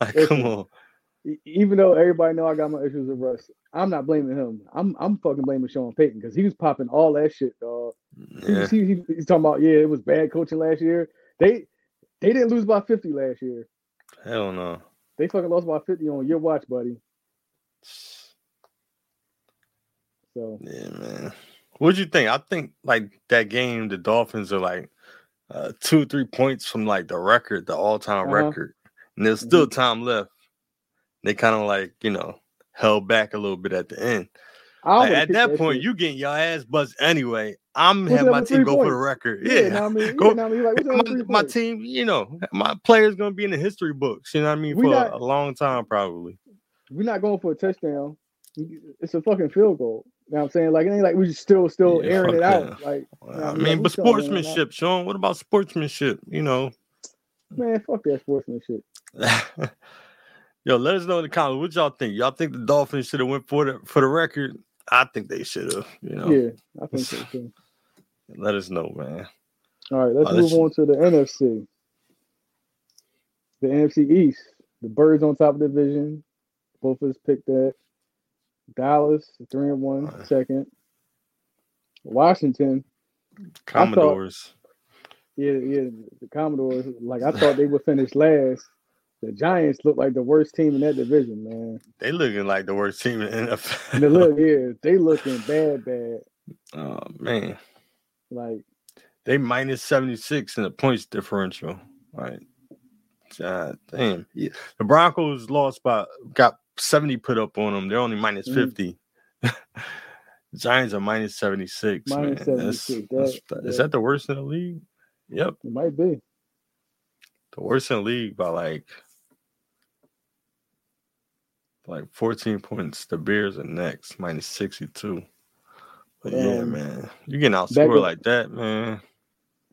like, come on. Even though everybody know I got my issues with Russ, I'm not blaming him. I'm I'm fucking blaming Sean Payton because he was popping all that shit, dog. Yeah, he- he- he's talking about yeah, it was bad coaching last year. They they didn't lose by 50 last year. hell no. They fucking lost by 50 on your watch, buddy. So Yeah, man. What'd you think? I think like that game, the Dolphins are like uh, two, three points from like the record, the all-time Uh-huh. record, and there's still time left. They kind of like you know held back a little bit at the end. Like, at that point, shit. you getting your ass buzzed anyway. I'm having my team go for the record. yeah, Yeah, know I mean, Go- yeah, I mean, like what's up with my, my team, you know, my players gonna be in the history books. You know what I mean We for not- a long time, probably. We're not going for a touchdown. It's a fucking field goal. You know what I'm saying? Like it ain't like we still still Yeah, airing it out. Like I mean, but we still airing it out. sportsmanship, Sean. What about sportsmanship? You know. man, fuck that sportsmanship. Yo, let us know in the comments what y'all think. Y'all think the Dolphins should have went for the for the record? I think they should have. You know, Yeah, I think so too. let us know, man. All right, let's move let's- on to the NFC. The NFC East. The Birds on top of the division. Both of us picked that. Dallas, three and one, Alright. second. Washington, Commodores. Yeah, yeah. The Commodores, like I thought they would finish last. The Giants look like the worst team in that division, man. They looking like the worst team in the NFL. They look, yeah, they looking bad, bad. Oh man, Like, they minus seventy six in the points differential. Like, God damn. Yeah. The Broncos lost by got seventy put up on them. They're only minus Mhm. 50. Giants are minus seventy six. Minus man. That's, 76, that's, that- is that- the worst in the league? Yep, it might be. the worst in the league by like like 14 points. The Bears are next, minus 62. But yeah, man, You're getting outscored like that, man.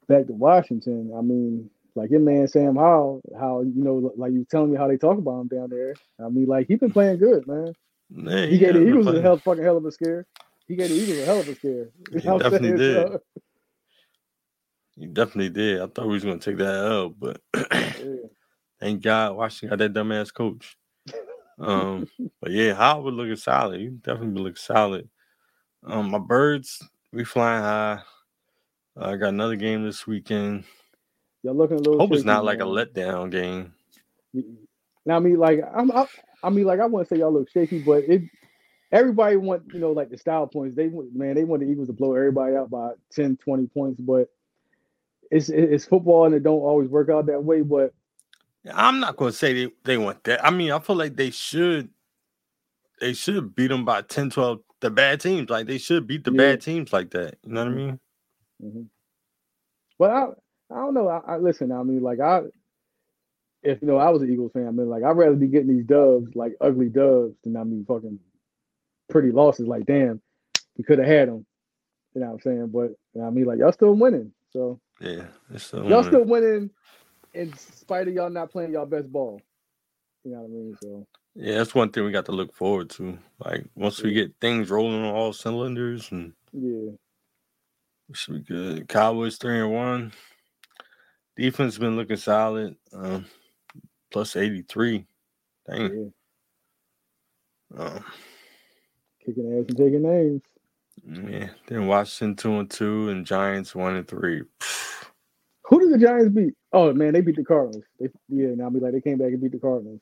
Back to Washington. I mean, like your man Sam Howell, how you know, like you telling me how they talk about him down there. I mean, like he been playing good, man. Yeah, He, gave the Eagles a hell fucking hell of a scare. He gave the Eagles a hell of a scare. You He know what I'm definitely saying? did. He definitely did. I thought we was gonna take that out, but So, yeah. thank God Washington got that dumbass coach. Um, but yeah, Howard looking solid. He definitely looking solid. Um, my birds, we flying high. I got another game this weekend. Y'all looking a little. Hope it's not like a letdown game. Now, I mean, like I'm, I, I mean, like I wouldn't say y'all look shaky, but it. Everybody want, you know, like the style points. They want, man, they want the Eagles to blow everybody out by 10, 20 points, but it's it's football and it don't always work out that way. But I'm not gonna say they, they want that. I mean, I feel like they should they should beat them by 10, 12, the bad teams. Like they should beat the Yeah. bad teams like that. You know what I mean? Mhm. But I, don't know. I, I listen. I mean, like I, if you know, I was an Eagles fan. I mean, like I'd rather be getting these dubs, like ugly dubs, than I mean fucking pretty losses. Like, damn, we could have had them. You know what I'm saying? But you know I mean, like y'all still winning. So Yeah. It's still y'all winning. still winning in spite of y'all not playing y'all best ball. You know what I mean? So Yeah, that's one thing we got to look forward to. Like once we get things rolling on all cylinders, and yeah, we should be good. Cowboys three and one. Defense been looking solid. Um, plus eighty three. Dang. yeah, Um, kicking ass and taking names. yeah. Then Washington two and two, and Giants one and three. Who did the Giants beat? Oh man, they beat the Cardinals. They, yeah, now I mean, like they came back and beat the Cardinals.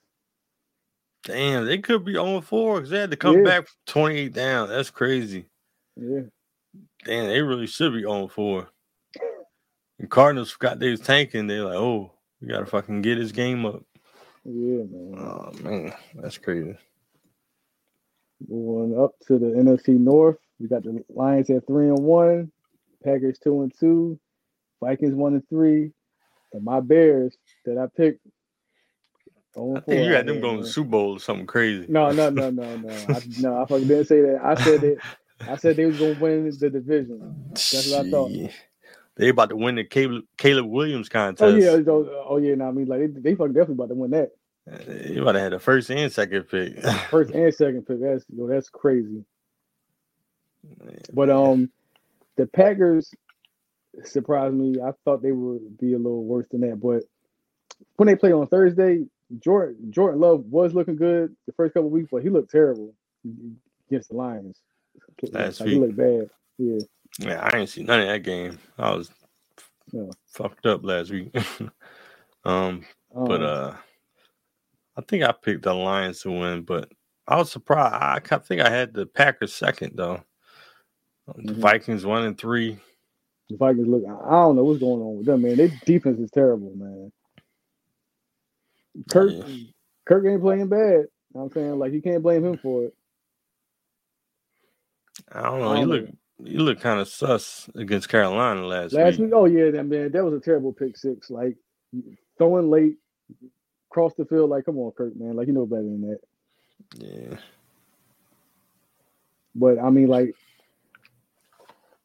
Damn, they could be on four because they had to come Yeah. back twenty eight down. That's crazy. Yeah. Damn, they really should be on four. And Cardinals forgot they was tanking. They're like, oh, we gotta fucking get his game up. Yeah, man. Oh man, that's crazy. Going up to the NFC North, we got the Lions at three and one, Packers two and two, Vikings one and three, and my Bears that I picked. 0 I and think you had them going to man. Super Bowl or something crazy. No, no, no, no, no. I, no, I fucking didn't say that. I said that. I said they was gonna win the division. That's what I thought. They about to win the Caleb, Caleb Williams contest. Oh yeah, oh, oh yeah. No, I mean like they, they fucking definitely about to win that You about to had the first and second pick. first and second pick. That's yo, that's crazy. But um, the Packers surprised me. I thought they would be a little worse than that. But when they play on Thursday, Jordan Jordan Love was looking good the first couple weeks, but he looked terrible against the Lions. Last like, he looked bad. Yeah, Yeah, I didn't see none of that game. I was Yeah. fucked up last week. um, um, but uh, I think I picked the Lions to win, but I was surprised. I ca- think I had the Packers second though. The Mhm. Vikings one and three. the Vikings look. I I don't know what's going on with them, man. Their defense is terrible, man. Kirk, Yeah. Kirk ain't playing bad. You know what I'm saying like you can't blame him for it. I don't know. I You don't look you look kind of sus against Carolina last, Last week. week, oh yeah, that man, that was a terrible pick six. Like throwing late, cross the field. Like, come on, Kirk, man. Like you know better than that. Yeah. But I mean, like,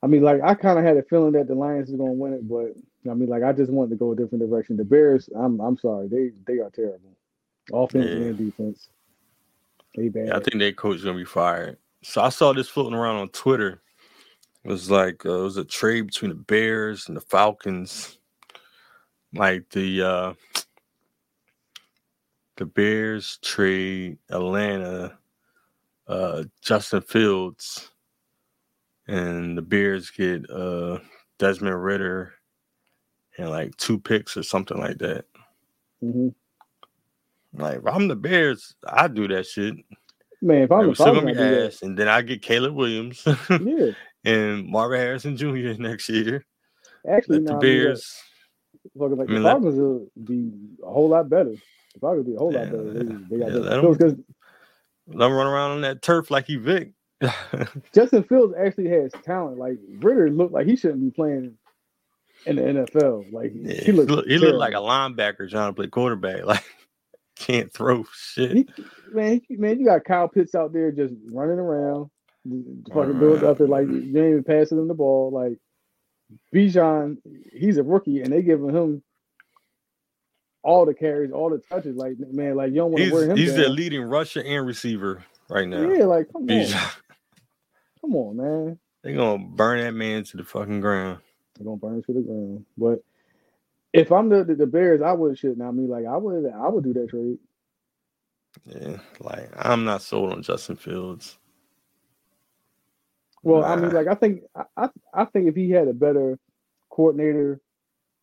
I mean, like, I kind of had a feeling that the Lions was gonna win it, but I mean, like, I just wanted to go a different direction. The Bears, I'm, I'm sorry, they, they are terrible, offense Yeah. and defense. They bad. Yeah, I think their coach is gonna be fired. So I saw this floating around on Twitter. It was like uh, it was a trade between the Bears and the Falcons. Like the uh the Bears trade Atlanta uh Justin Fields and the Bears get uh Desmond Ridder and like two picks or something like that. hmm Like if I'm the Bears, I do that shit. Man, if I'm Like, the Falcons, gonna I be do that. ass, and then I get Caleb Williams Yeah, and Marvin Harrison Jr. next year. actually, the nah, I mean, Bears. like I mean, the Falcons will be a whole lot better. The Falcons be a whole Yeah, lot better. They, they got yeah, let 'em- because Let him run around on that turf like he Vic. Justin Fields actually has talent. Like Ridder looked like he shouldn't be playing in the NFL. Like Yeah, he looked he looked like a linebacker trying to play quarterback. Like can't throw shit. He, man, man, you got Kyle Pitts out there just running around, fucking doing around. nothing. Like you ain't even passing him the ball. Like Bijan, he's a rookie, and they giving him all the carries, all the touches. Like man, like you don't want to wear him he's the down. leading rusher and receiver right now. Yeah, like come on, come on, man. They're gonna burn that man to the fucking ground. They're gonna burn to the ground. But if I'm the, the, the Bears, I would shit. Now, I mean, like I would, I would do that trade. Yeah, like I'm not sold on Justin Fields. Well, I mean, like I think, I, I, think if he had a better coordinator,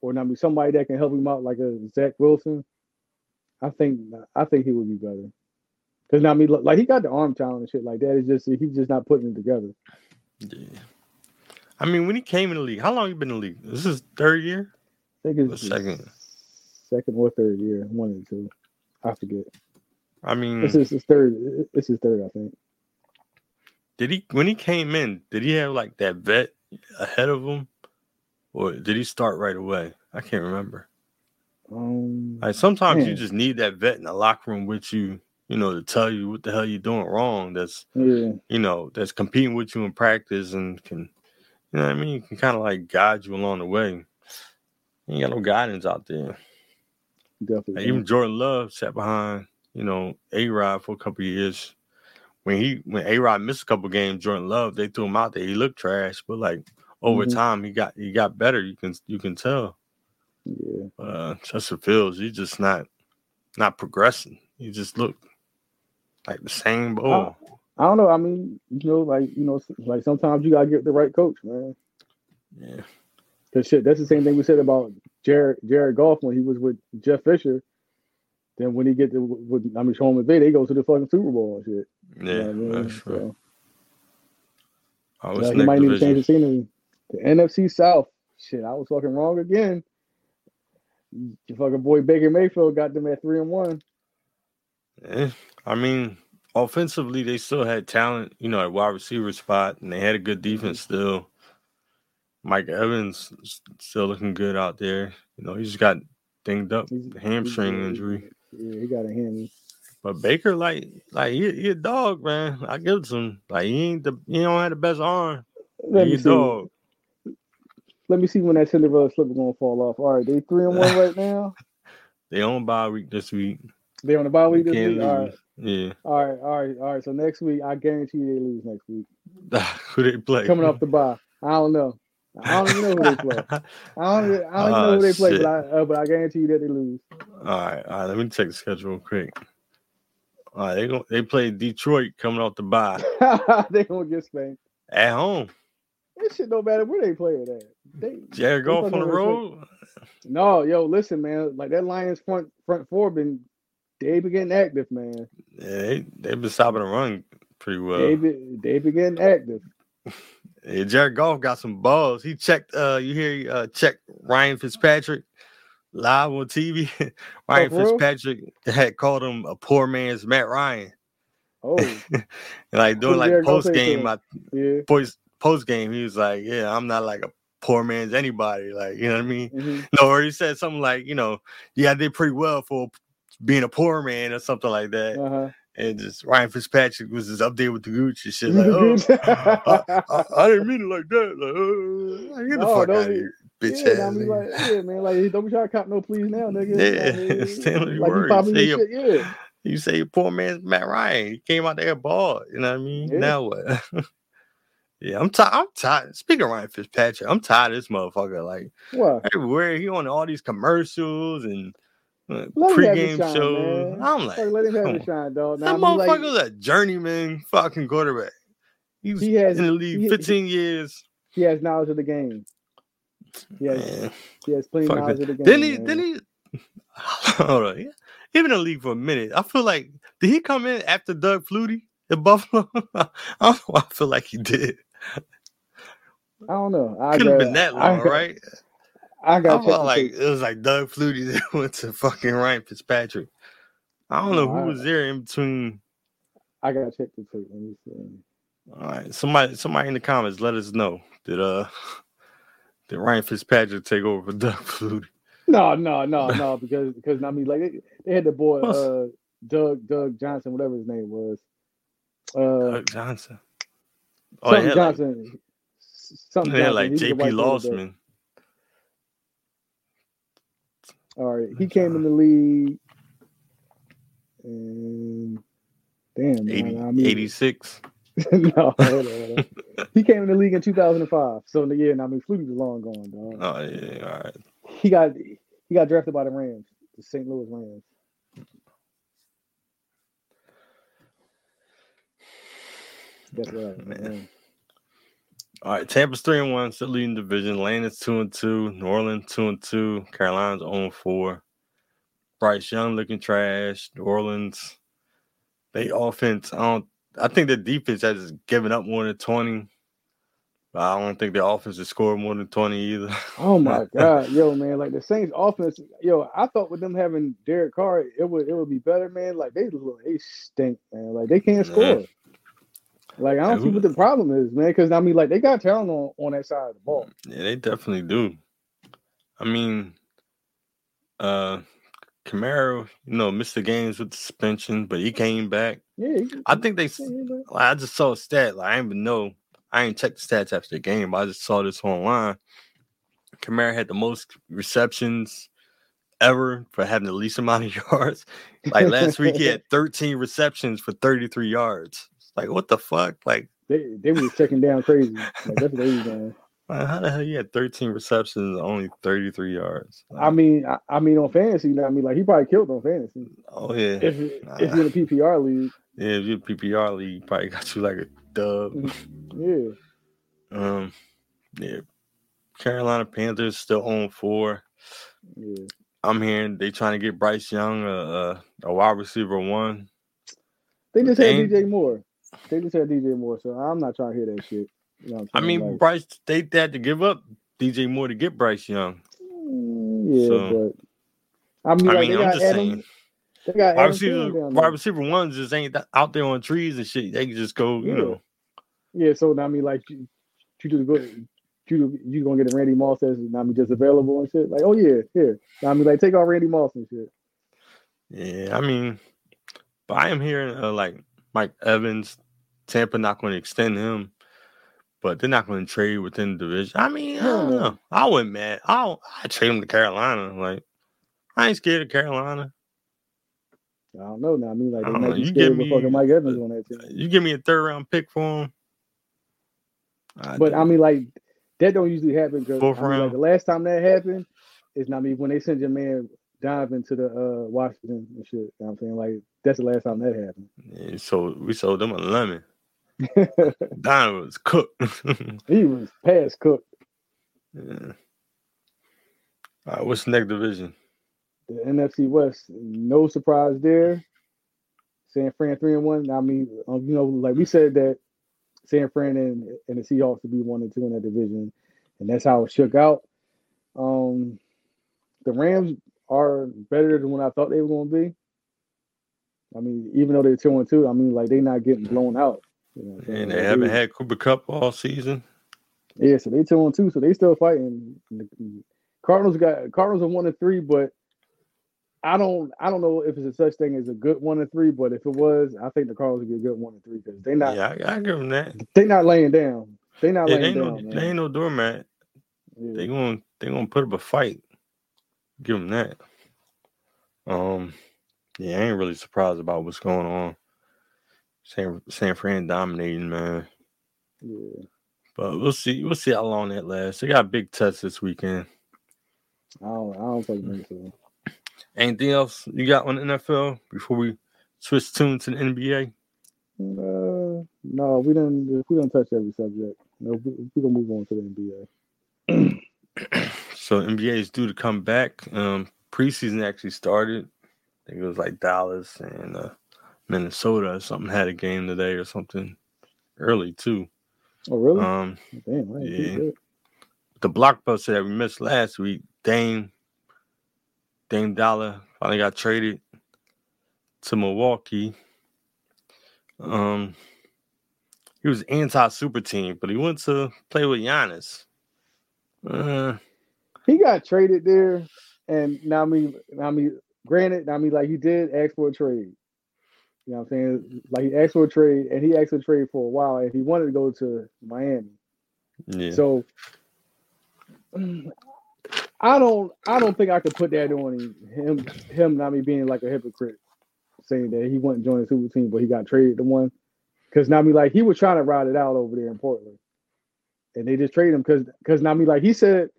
or I mean, somebody that can help him out, like a Zach Wilson, I think, I think he would be better. Because I mean, like he got the arm talent and shit like that. It's just he's just not putting it together. Yeah. I mean, when he came in the league, how long you been in the league? This is third year. I think it's second. second or third year, one the two. I forget. I mean, This is his third. This is third, I think. Did he when he came in? Did he have like that vet ahead of him, or did he start right away? I can't remember. Um, Like sometimes you just need that vet in the locker room with you, you know, to tell you what the hell you're doing wrong. That's yeah, you know that's competing with you in practice and can, you know, what I mean, can kind of like guide you along the way. You ain't got no guidance out there. definitely. Like, even Jordan Love sat behind, you know, A Rod for a couple of years. When he when A Rod missed a couple games, Jordan Love they threw him out there. He looked trash, but like over Mhm. time he got he got better. You can you can tell. yeah. Uh, Justin Fields, he's just not not progressing. He just looked like the same ball. I don't know. I mean, you know, like you know, like sometimes you gotta get the right coach, man. yeah, Cause shit, that's the same thing we said about Jared Jared Goff when he was with Jeff Fisher. Then when he get to with I mean Sean McVay, they go to the fucking Super Bowl and shit. You yeah, know what I mean? that's right. So, Oh, he might need to change the scenery. The NFC South. Shit, I was fucking wrong again. Your fucking boy Baker Mayfield got them at three and one. Yeah, I mean, offensively, they still had talent, you know, at wide receiver spot, and they had a good mm-hmm. defense still. Mike Evans still looking good out there. You know, he just got dinged up, He's- hamstring he's- injury. Yeah, he got a hand. But Baker, like, like he, he a dog, man. I give it to him. Like he ain't the, he don't have the best arm. Let he me a see. dog. Let me see when that Cinderella slipper gonna fall off. All right, they three and one right now. They on bye week this week. They on the bye week They this week. All right. Yeah. all right, all right, all right. So next week, I guarantee you they lose next week. Who they play? Coming off the bye, I don't know. I don't even know who they play. I don't. I don't even know Oh, who they play, shit. but I uh, but I guarantee you that they lose. all right, all right. Let me check the schedule real quick. All right, they go, they play Detroit coming off the bye they gonna get spanked. at home. This shit don't matter where they play it at. They, Jared Goff on the road. No, yo, listen, man. Like that Lions front front four been they been getting active, man. Yeah, they they've been stopping the run pretty well. They been they been getting active. Yeah, Jared Goff got some balls. He checked. Uh, you hear? Uh, checked Ryan Fitzpatrick live on TV. Ryan Oh, for real? Fitzpatrick had called him a poor man's Matt Ryan, Oh, and like doing like Jared post game. I yeah. post post game. He was like, "Yeah, I'm not like a poor man's anybody." Like, you know what I mean? hmm No, or he said something like, you know, yeah, I did pretty well for being a poor man or something like that. Uh-huh. And just Ryan Fitzpatrick was just up there with the Gucci shit. Like, oh, I, I, I didn't mean it like that. Like, uh, get the No, fuck out of be- here, bitch yeah, ass. I mean, like, yeah, man, like, don't be trying to cop no please now, nigga. Yeah, stand on your you. Say your your- shit, yeah. you say your poor man's Matt Ryan. He came out there bald. You know what I mean? Yeah. Now what? yeah, I'm tired. I'm tired. Speaking of Ryan Fitzpatrick, I'm tired of this motherfucker. Like What? everywhere he on all these commercials and uh, Let him have pregame shine, shows. man. I'm like, let him have on. shine, dog. Now, that I mean, like, motherfucker's a journeyman fucking quarterback. He was He has- in the league he- 15 years. he has knowledge of the game. He has, Man, he has plenty fuck knowledge that. of the game. Didn't he? man. Didn't he? Hold on. He been in the league for a minute. I feel like did he come in after Doug Flutie at Buffalo? I don't know. I feel like he did. I don't know. I Could have been that I, long, right? I I got felt like it was like Doug Flutie that went to fucking Ryan Fitzpatrick. I don't know No, who I- was there in between. I got to check the tape. Let me see. All right, somebody, somebody in the comments, let us know did uh did Ryan Fitzpatrick take over for Doug Flutie? No, no, no, no, because because I mean, like they, they had the boy uh Doug Doug Johnson, whatever his name was. Uh, Doug Johnson. Oh, something had like, Johnson. something Johnson. like He was a J.P. white quarterback. Losman. All right, he came in the league, and damn, 80, man, I mean, 86. no, hold on, hold on. he came in the league in 2005. So yeah, and I mean, Flutie was long gone, dog. Oh yeah, all right. He got he got drafted by the Rams, the St. Louis Rams. That's right, Man. man. All right, Tampa's three and one, still leading the division. Atlanta's two and two. New Orleans two and two. Carolina's 0 and four. Bryce Young looking trash. New Orleans, they offense. I don't. I think the defense has given up more than twenty. But I don't think their offense has scored more than twenty either. Oh my god, yo, man! Like the Saints' offense, yo, I thought with them having Derek Carr, it would it would be better, man. Like they look, they stink, man. Like they can't score. Like I don't see what the problem is, man. Because I mean, like they got talent on, on that side of the ball. Yeah, they definitely do. I mean, uh Kamara, you know, missed the games with the suspension, but he came back. Yeah, he- I think they. yeah, yeah, man. Like, I just saw a stat. Like I didn't even know. I ain't checked the stats after the game, but I just saw this online. Kamara had the most receptions ever for having the least amount of yards. Like last week, he had 13 receptions for 33 yards. Like what the fuck? Like, they they was checking down crazy. Like that's what they was doing. like, how the hell you had 13 receptions only 33 yards? I mean, I, I mean on fantasy, you know, what I mean, like he probably killed on fantasy. oh yeah, If if you're in a PPR league, yeah. If you're in a PPR league, you probably got you like a dub. yeah. Um, yeah. Carolina Panthers still on four. Yeah. I'm hearing they trying to get Bryce Young a, a, a wide receiver one. They just had DJ Moore. They just had DJ Moore, so I'm not trying to hear that shit. You know I mean, Like, Bryce they, they had to give up DJ Moore to get Bryce Young. mm, yeah, So- but I mean, I like, mean, I'm just Adam, saying, They got wide receiver, wide receiver ones just ain't that out there on trees and shit. They can just go, you Yeah. know. Yeah, so I mean, like you, you do the good. You you gonna get a Randy Moss as I mean just available and shit. Like, oh yeah, here. I mean, like take off Randy Moss and shit. Yeah, I mean, but I am hearing uh, like Mike Evans, Tampa not going to extend him, but they're not going to trade within the division. I mean, I don't know. I wouldn't mad. I'll I trade him to Carolina. Like I ain't scared of Carolina. I don't know now. I mean, like they might be scared me- fucking Mike Evans on that team. You give me a third round pick for him. I But do. I mean, like that don't usually happen because I mean, like, the last time that happened is not I mean when they sent your man Donovan to the uh Washington and shit. You know what I'm saying? Like that's the last time that happened. Yeah, so we sold them a lemon. Donovan was cooked. he was past cooked. yeah. All right, what's the next division? The NFC West, no surprise there. San Fran three and one. I mean, um, you know, like we said that San Fran and, and the Seahawks would be one and two in that division, and that's how it shook out. Um, the Rams are better than what I thought they were going to be. I mean, even though they're two and two, I mean, like they're not getting blown out. You know what I'm saying? And they Like, haven't had Cooper Kupp all season. Yeah, so they two and two, so they still fighting. Cardinals got Cardinals are one and three, but I don't I don't know if it's a such thing as a good one and three, but if it was, I think the Cardinals would be a good one and three because they not yeah, I, I give them that. they not laying down. They not Yeah, they laying ain't no, down, they ain't no doormat. Yeah. They going they gonna put up a fight. Give them that. Um, yeah, I ain't really surprised about what's going on. San San Fran dominating, man. yeah. But we'll see. We'll see how long that lasts. They got a big test this weekend. I don't I don't think so. Anything else you got on the NFL before we switch tune to the NBA? Uh, no, we didn't we don't touch every subject. No, we, we gonna move on to the NBA. so NBA is due to come back. Um, preseason actually started. I think it was like Dallas and uh, Minnesota or something had a game today or something early too. Oh, really? Um, Damn, yeah. the blockbuster that we missed last week, Dame, Dame Dollar finally got traded to Milwaukee. Um, he was anti super team, but he went to play with Giannis. Uh, He got traded there, and now I mean, now I mean, granted, now I mean, like he did ask for a trade. You know what I'm saying? Like he asked for a trade, and he asked for a trade for a while, and he wanted to go to Miami. yeah, So I don't I don't think I could put that on him him him not me being like a hypocrite saying that he wouldn't join the super team but he got traded to one because now me like he was trying to ride it out over there in Portland and they just traded him because because now me like he said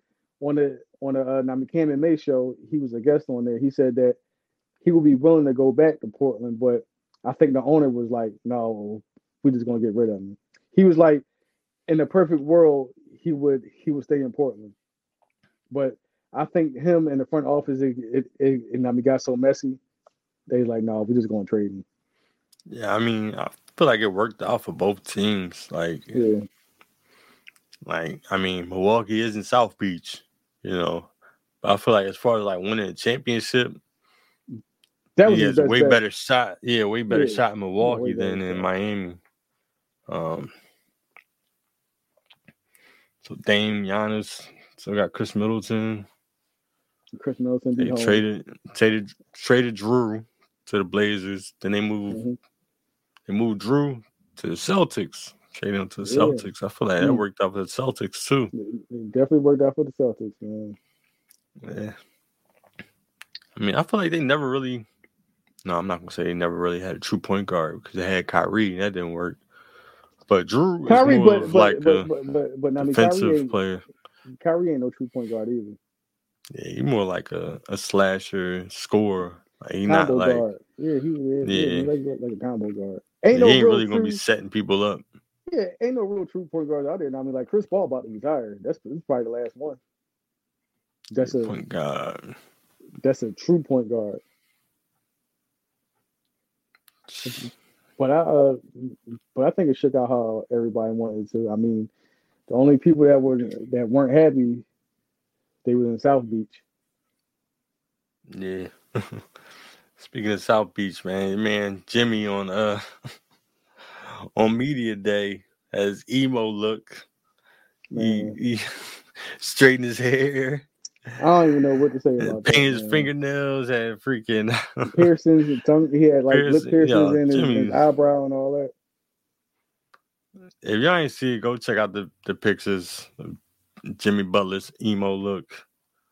on the on the uh, Nami Cam and May show he was a guest on there he said that he would be willing to go back to Portland but I think the owner was like no we're just gonna get rid of him he was like in the perfect world he would he would stay in Portland but I think him and the front office, it, it, it, it I mean, got so messy. They like, no, we're just going to trade him. yeah. I mean, I feel like it worked out for both teams. Like, Yeah, like I mean, Milwaukee is in South Beach, you know. But I feel like as far as like winning a championship, that was he has way bet. better shot. Yeah, way better Yeah, shot in Milwaukee better than in shot. Miami. Um, so Dame, Giannis, still got Khris Middleton. Khris Middleton They traded traded traded Jrue to the Blazers. Then they moved Mhm. they moved Jrue to the Celtics. Traded him to the Yeah. Celtics. I feel like that Mm. worked out for the Celtics too. It definitely worked out for the Celtics, man. Yeah. I mean, I feel like they never really. No, I'm not gonna say they never really had a true point guard because they had Kyrie and that didn't work. But Jrue is Kyrie, more but of but, like but, a but but but I mean, defensive player. Kyrie ain't no true point guard either. Yeah, he's more like a, a slasher scorer. Like he not like guard. Yeah, he yeah, Yeah. yeah. He like, like a combo guard. Ain't ain't, no real really gonna be setting people up. Yeah, ain't no real true point guard out there. And I mean, like Chris Paul about to retire. That's, that's probably the last one. That's a Point guard. that's a true point guard. But I, uh, but I think it shook out how everybody wanted to. I mean, the only people that were that weren't happy, they were in South Beach. Yeah. Speaking of South Beach, man, man, Jimmy on uh on media day has emo look. He, he straightened his hair, I don't even know what to say about that. painted his man. fingernails, and freaking piercings and tongue. He had like lip Piercing, piercings yo, in his, his eyebrow and all that. if y'all ain't see it, go check out the, the pictures of Jimmy Butler's emo look.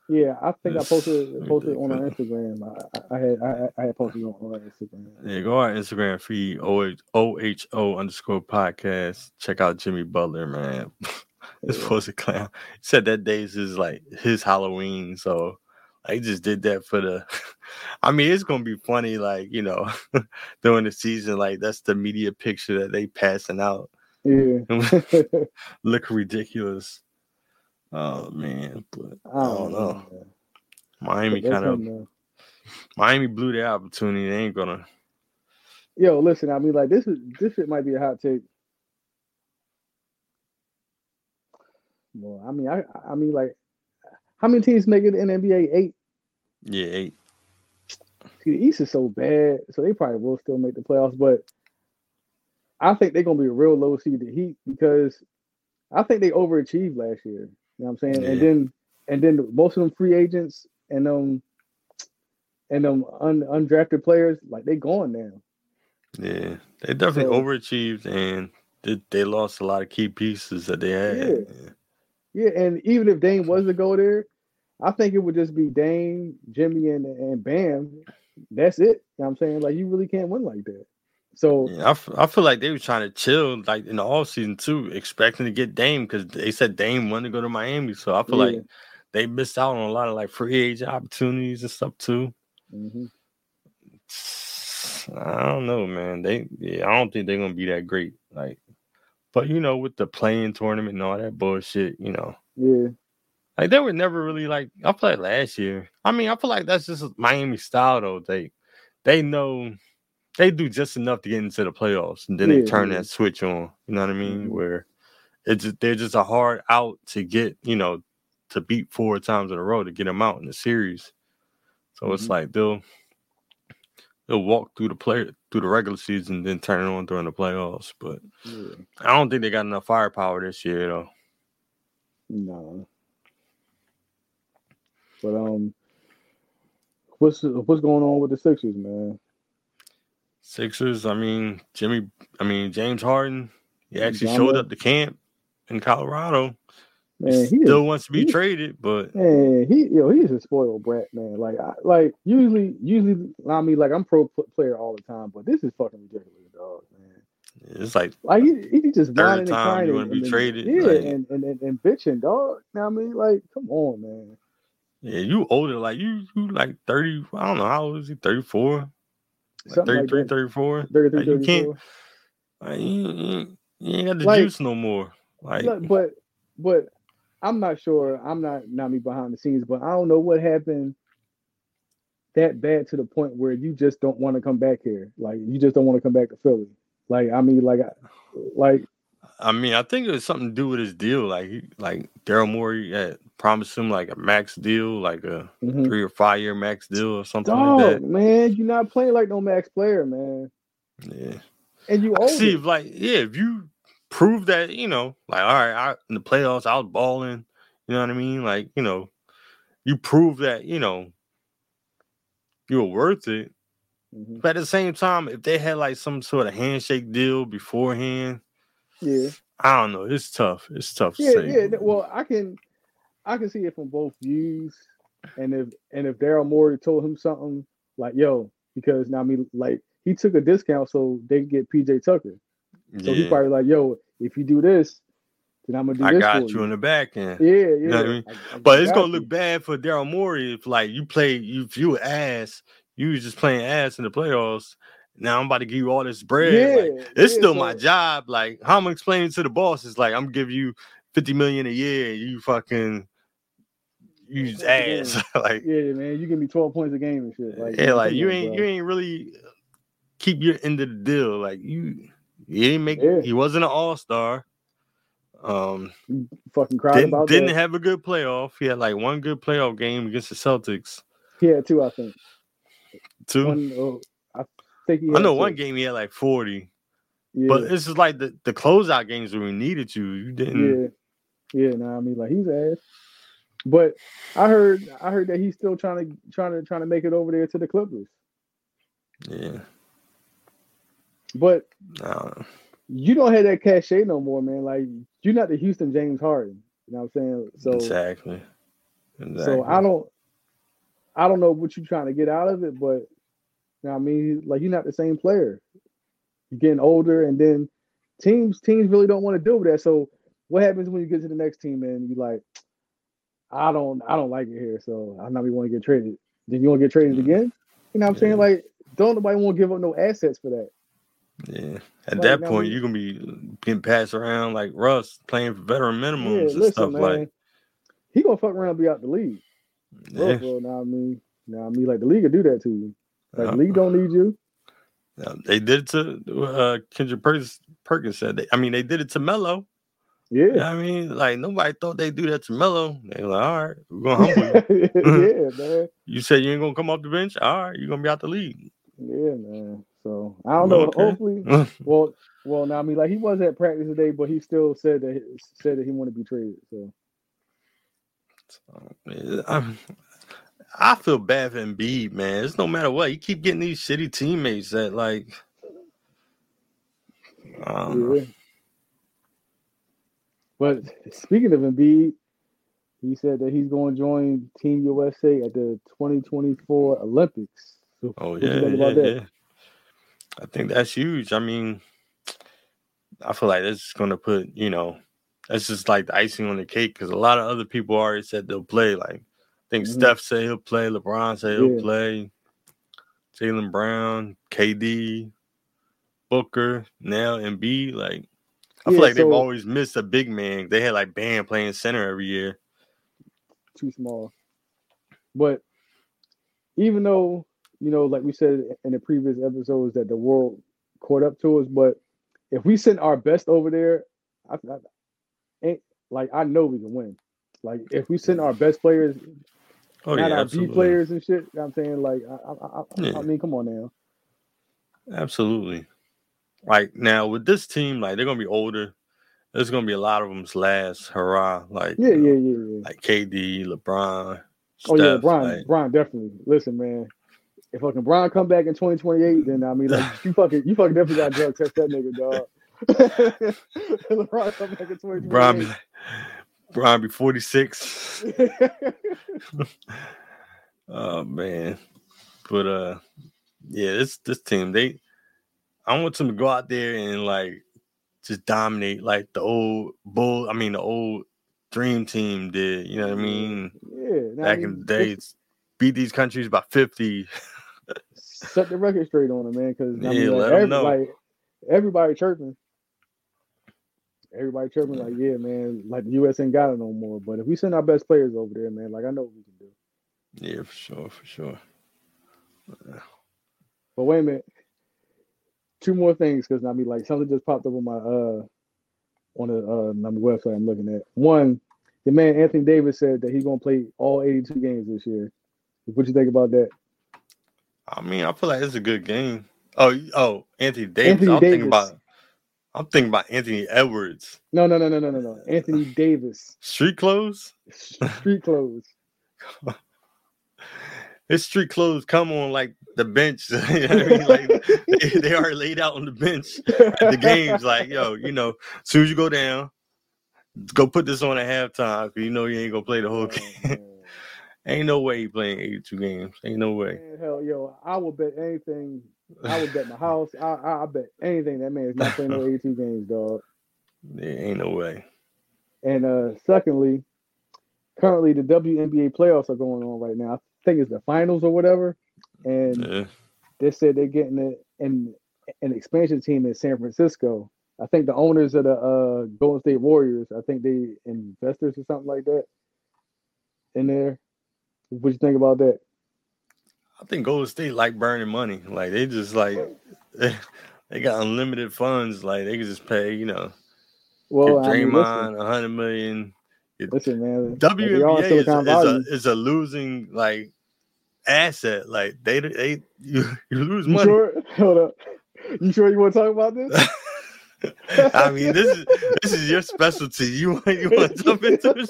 Yeah, I think I posted posted on our. Instagram. I, I had I, I had posted on our Instagram. Yeah, go on our Instagram feed OH OHO underscore podcast. Check out Jimmy Butler, man. This Yeah. was a clown. He said that day is like his Halloween, so I just did that for the. I mean, it's gonna be funny, like you know, during the season, like that's the media picture that they passing out, Yeah, look ridiculous. Oh man, but I don't know. man. Miami kind of man. Miami blew their opportunity. They ain't gonna. Yo, listen. I mean, like this is this shit might be a hot take. Well, I mean, I I mean, like, how many teams make it in NBA? Eight. Yeah, eight. See, the East is so bad, so they probably will still make the playoffs. But I think they're gonna be a real low seed seeded Heat because I think they overachieved last year. You know what I'm saying? And then and then most of them free agents and um and them un, undrafted players like they gone now. Yeah, they definitely So- overachieved and they, they lost a lot of key pieces that they had. Yeah. Yeah, and even if Dame was to go there, I think it would just be Dame, Jimmy, and and Bam. That's it. You know what I'm saying? Like you really can't win like that. So Yeah, I, f- I feel like they were trying to chill like in the off season too, expecting to get Dame because they said Dame wanted to go to Miami. So I feel Yeah. like they missed out on a lot of like free agent opportunities and stuff too. mhm. I don't know, man. They yeah, I don't think they're gonna be that great. Like, but you know, with the playing tournament and all that bullshit, you know, yeah. Like they were never really like I played last year. I mean, I feel like that's just Miami style though. They they know they do just enough to get into the playoffs, and then Yeah, they turn yeah. that switch on. You know what I mean? Mhm. Where it's they're just a hard out to get. You know, to beat four times in a row to get them out in the series. So it's Mhm. like they'll they'll walk through the play through the regular season, then turn it on during the playoffs. But Yeah. I don't think they got enough firepower this year though. No. But um, what's what's going on with the Sixers, man? Sixers, I mean, Jimmy, I mean, James Harden, he actually John showed up to camp in Colorado. Man, he still is, wants to be he- traded, but man, he yo, he's a spoiled brat, man. Like, I, like usually, usually, I mean, like I'm pro player all the time, but this is fucking ridiculous, dog, man. it's like Like he, he just Third and time crying you and- wanna be then- traded, yeah, like- and, and, and and bitching, dog. Know what I mean, like, come on, man. yeah, you older, like you, you like 30, I don't know, how old is he? 34? Like Something like 33, that. 34? 33, Like, you can't, like, you, you, you ain't got the Like- juice no more. Like, but but I'm not sure. I'm not not me behind the scenes, but I don't know what happened that bad to the point where you just don't want to come back here. Like you just don't want to come back to Philly. Like I mean, like I- like I mean, I think it was something to do with his deal. Like, he, like Daryl Morey had promised him like a max deal, like a mhm. three or five year max deal or something dog, like that. man, you're not playing like no max player, man. Yeah. And you I see if like yeah, if you prove that, you know, like all right, I, in the playoffs I was balling, you know what I mean? Like, you know, you prove that, you know, you were worth it. But at the same time, if they had like some sort of handshake deal beforehand, Yeah, I don't know. It's tough. It's tough to yeah, yeah. Well, I can I can see it from both views. And if and if Daryl Morey told him something like, "Yo," because now I mean, like he took a discount so they could get PJ Tucker. So he probably like, yo, if you do this, then I'm gonna do I this got for you in the back end. Yeah, yeah. know what I mean? I- I But it's gonna you. look bad for Daryl Morey if like you play you if you ass, you was just playing ass in the playoffs. Now I'm about to give you all this bread. like, it's yeah, still my job. Like how I'm explaining to the boss is like I'm giving you 50 million a year and you fucking use Yeah. ass. like Yeah, man, you give me 12 points a game and shit. Like, yeah, like you ain't bro. you ain't really keep your end of the deal. Like you he didn't make Yeah. he wasn't an all-star. Um fucking cried didn't, about didn't that. have a good playoff. He had like one good playoff game against the Celtics. he had two, I think. Two. One, oh, I think he I know two. one game he had like 40. Yeah, But this is like the, the closeout games where we needed you. You didn't yeah, yeah. Nah, I mean, like he's ass. But I heard, I heard that he's still trying to, trying to, trying to make it over there to the Clippers. yeah. But No. you don't have that cachet no more, man. Like you're not the Houston James Harden. You know what I'm saying? So, exactly. exactly. so I don't, I don't know what you're trying to get out of it, but you know what I mean, like you're not the same player. You're getting older, and then teams, teams really don't want to deal with that. So, what happens when you get to the next team and you like, I don't, I don't like it here, so I'm not even want to get traded. Then you want to get traded Mm. again? You know what I'm saying? Like, don't nobody want to give up no assets for that. Yeah. At Like, that point, you're gonna be getting passed around like Russ playing for veteran Yeah, minimums and listen, stuff man. like. he gonna fuck around and be out the league. Yeah. bro, now I mean, now I mean, like the league will do that to you. Like Yeah. the league don't need you. Yeah, They did it to uh, Kendrick Perkins. Perkins said. They, I mean, they did it to Melo. Yeah, I mean, like nobody thought they'd do that to Melo. They were like, all right, we're gonna humble you. yeah, man. You said you ain't gonna come off the bench. All right, you're gonna be out the league. Yeah, man. So I don't know. Okay. Hopefully, well, well, now I mean, like he was at practice today, but he still said that he, said that he wanted to be traded. So I'm, um, I feel bad for Embiid, man. It's no matter what. You keep getting these shitty teammates that like. I yeah. But speaking of Embiid, he said that he's going to join Team USA at the 2024 Olympics. So Oh yeah, yeah, yeah. I think that's huge. I mean, I feel like that's gonna put you know, that's just like the icing on the cake because a lot of other people already said they'll play. Like, I think Mhm. Steph said he'll play, LeBron said he'll Yeah. play, Jaylen Brown, KD, Booker, now Embiid. Like, I Yeah, feel like they've always missed a big man. They had like Bam playing center every year. too small. But even though you know, like we said in the previous episodes, that the world caught up to us, but if we send our best over there, I, I ain't like I know we can win. Like if we send our best players, oh, not yeah, our absolutely. B players and shit. You know I'm saying like I, I, yeah. I mean, come on now. Absolutely. Like now with this team, like they're gonna be older. There's gonna be a lot of them's last hurrah. Like yeah, yeah, yeah, yeah. Like KD, LeBron. Steph, oh yeah, LeBron, like, LeBron definitely. Listen, man. If fucking Bron come back in 2028, then I mean, like you fucking, you fucking definitely got drug test that nigga, dog. LeBron come back in 2028. Bron be, Bron be 46. oh man, but uh, yeah, this this team they, I want them to go out there and like just dominate like the old bull. I mean, the old dream team did. You know what I mean? Yeah. Back I mean, in the days, beat these countries by 50 set the record straight on them, man. Because yeah, I mean, like, every, like, everybody chirping, everybody chirping like, yeah, man, like the U.S. ain't got it no more. But if we send our best players over there, man, like I know what we can do. Yeah, for sure, for sure. But wait a minute, two more things because I mean, like something just popped up on my uh on the uh the website I'm looking at. One, the man Anthony Davis said that he's gonna play all 82 games this year. What you think about that? I mean, I feel like it's a good game. Oh, oh, Anthony Davis. Anthony I'm Davis. thinking about. I'm thinking about Anthony Edwards. No, no, no, no, no, no, no. Anthony Davis. Street clothes. Street clothes. His street clothes come on like the bench. you know I mean? Like they, they, are laid out on the bench at the games. Like, yo, you know, as soon as you go down, go put this on at halftime you know you ain't gonna play the whole oh, game. Ain't no way he playing 82 games. Ain't no way. Man, hell, yo, I would bet anything. I would bet my house. I, I, I bet anything that man is not playing no 82 games, dog. There ain't no way. And uh secondly, currently the WNBA playoffs are going on right now. I think it's the finals or whatever. And yeah. they said they're getting it in an expansion team in San Francisco. I think the owners of the uh, Golden State Warriors, I think they investors or something like that in there. What do you think about that? I think Golden State like burning money. Like they just like they, got unlimited funds. Like they can just pay, you know, well, Draymond a hundred million. Listen, man. WNBA is, is, a, is a losing like asset. Like they they you, you lose money. You sure? Hold up. You sure you want to talk about this? I mean, this is this is your specialty. You want you want to jump into the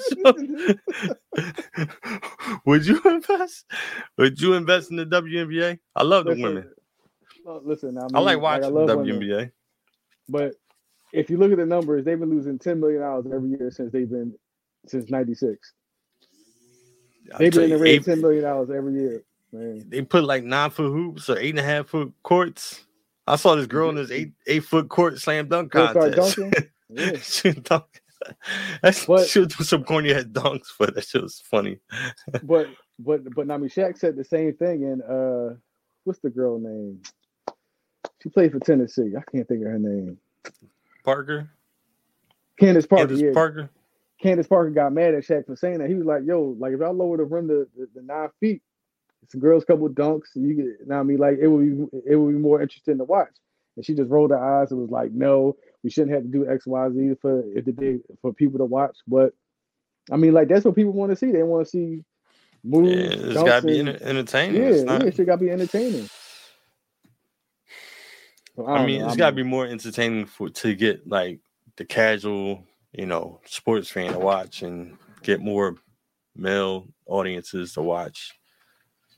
show? Would you invest? Would you invest in the WNBA? I love listen, the women. Listen, I, mean, I like watching like I WNBA. Women. But if you look at the numbers, they've been losing ten million dollars every year since they've been since '96. They've been in the rate ten million dollars every year. Man. They put like nine foot hoops or eight and a half foot courts. I saw this girl in this eight eight foot court slam dunk contest. yeah. she dunk. That's but, she was some corny head dunks, but that shit was funny. but but but Nami Shaq said the same thing, and uh, what's the girl name? She played for Tennessee. I can't think of her name. Parker. Candace Parker. Candace yeah. Parker. Candace Parker got mad at Shaq for saying that. He was like, "Yo, like if I lower the rim to the, the nine feet, some girls couple dunks. You get now I mean like it would be it would be more interesting to watch. And she just rolled her eyes and was like, no, we shouldn't have to do X, Y, Z for if for people to watch. But I mean, like that's what people want to see. They want to see moves. Yeah, it's gotta be entertaining. Yeah, it's not... yeah, it should gotta be entertaining. So, I, I, mean, know, it's I gotta be more entertaining for to get like the casual, you know, sports fan to watch and get more male audiences to watch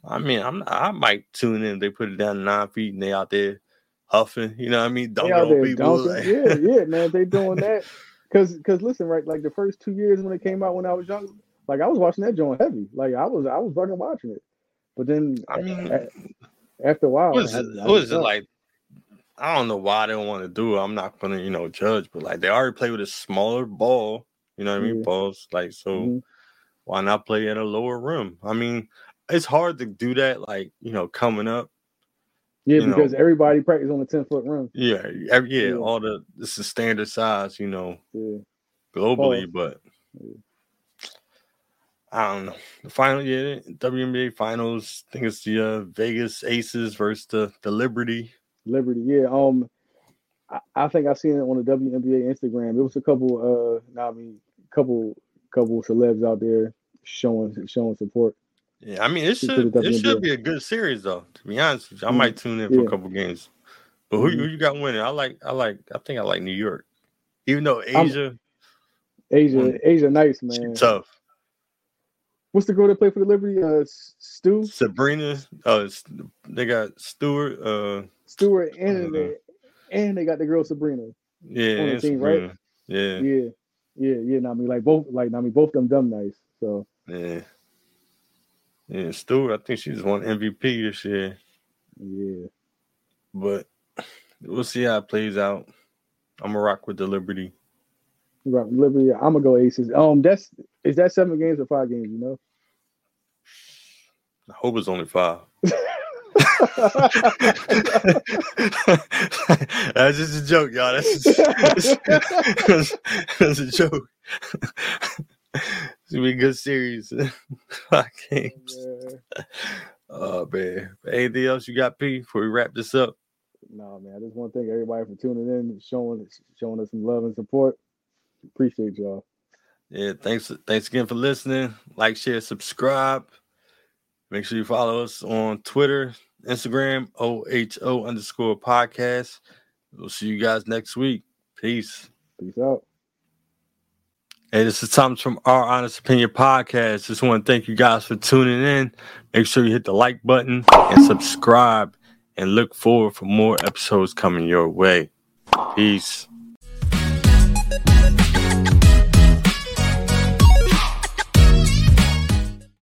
I mean, I'm I might tune in. They put it down to nine feet and they out there huffing. You know what I mean? Dunking on people. Dunking. yeah, yeah, man. They doing that because because listen, right? Like the first two years when it came out when I was young, like I was watching that joint heavy. Like I was I was fucking watching it. But then I mean, after a while, what is, it, what is it like? I don't know why they don't want to do it. I'm not gonna, you know, judge, but like they already play with a smaller ball. You know what I mean? Balls like so. Mm-hmm. Why not play at a lower rim? I mean, it's hard to do that, like you know, coming up. Yeah, because know. everybody practice on the ten foot rim. Yeah, every, yeah, yeah, all the this is standard size, you know, yeah. globally, but. Yeah. I don't know. The final, yeah, WNBA finals. I think it's the uh, Vegas Aces versus the, the Liberty. Liberty, yeah. Um, I, I think I seen it on the WNBA Instagram. It was a couple, uh, not I mean, couple, couple celebs out there showing showing support. Yeah, I mean, it should it should be a good series though. To be honest, you. I mm might tune in for yeah. a couple games. But who, mm-hmm. who you got winning? I like I like I think I like New York, even though A'ja, I'm, A'ja, A'ja, nice man, tough. What's the girl that played for the Liberty? Uh, Stu, Sabrina. Uh, they got Stewart. Uh, Stewart, and uh, they, and they got the girl Sabrina. Yeah, on the team, right? Yeah, yeah, yeah, yeah. I mean, like both, like I mean, both of them dumb nice. So yeah, yeah. Stewart, I think she's won MVP this year. Yeah, but we'll see how it plays out. I'm gonna rock with the Liberty. Rock Liberty. I'm gonna go Aces. Um, that's is that seven games or five games? You know. I hope it's only five. that's just a joke, y'all. That's, just, that's, that's a joke. it's gonna be a good series. Five games. Yeah. Oh man. Anything else you got, P, before we wrap this up? No, man. I just want to thank everybody for tuning in, showing showing us some love and support. Appreciate y'all. Yeah, thanks. Thanks again for listening. Like, share, subscribe. Make sure you follow us on Twitter, Instagram, OHO underscore podcast. We'll see you guys next week. Peace. Peace out. Hey, this is Thomas from Our Honest Opinion Podcast. Just want to thank you guys for tuning in. Make sure you hit the like button and subscribe and look forward for more episodes coming your way. Peace.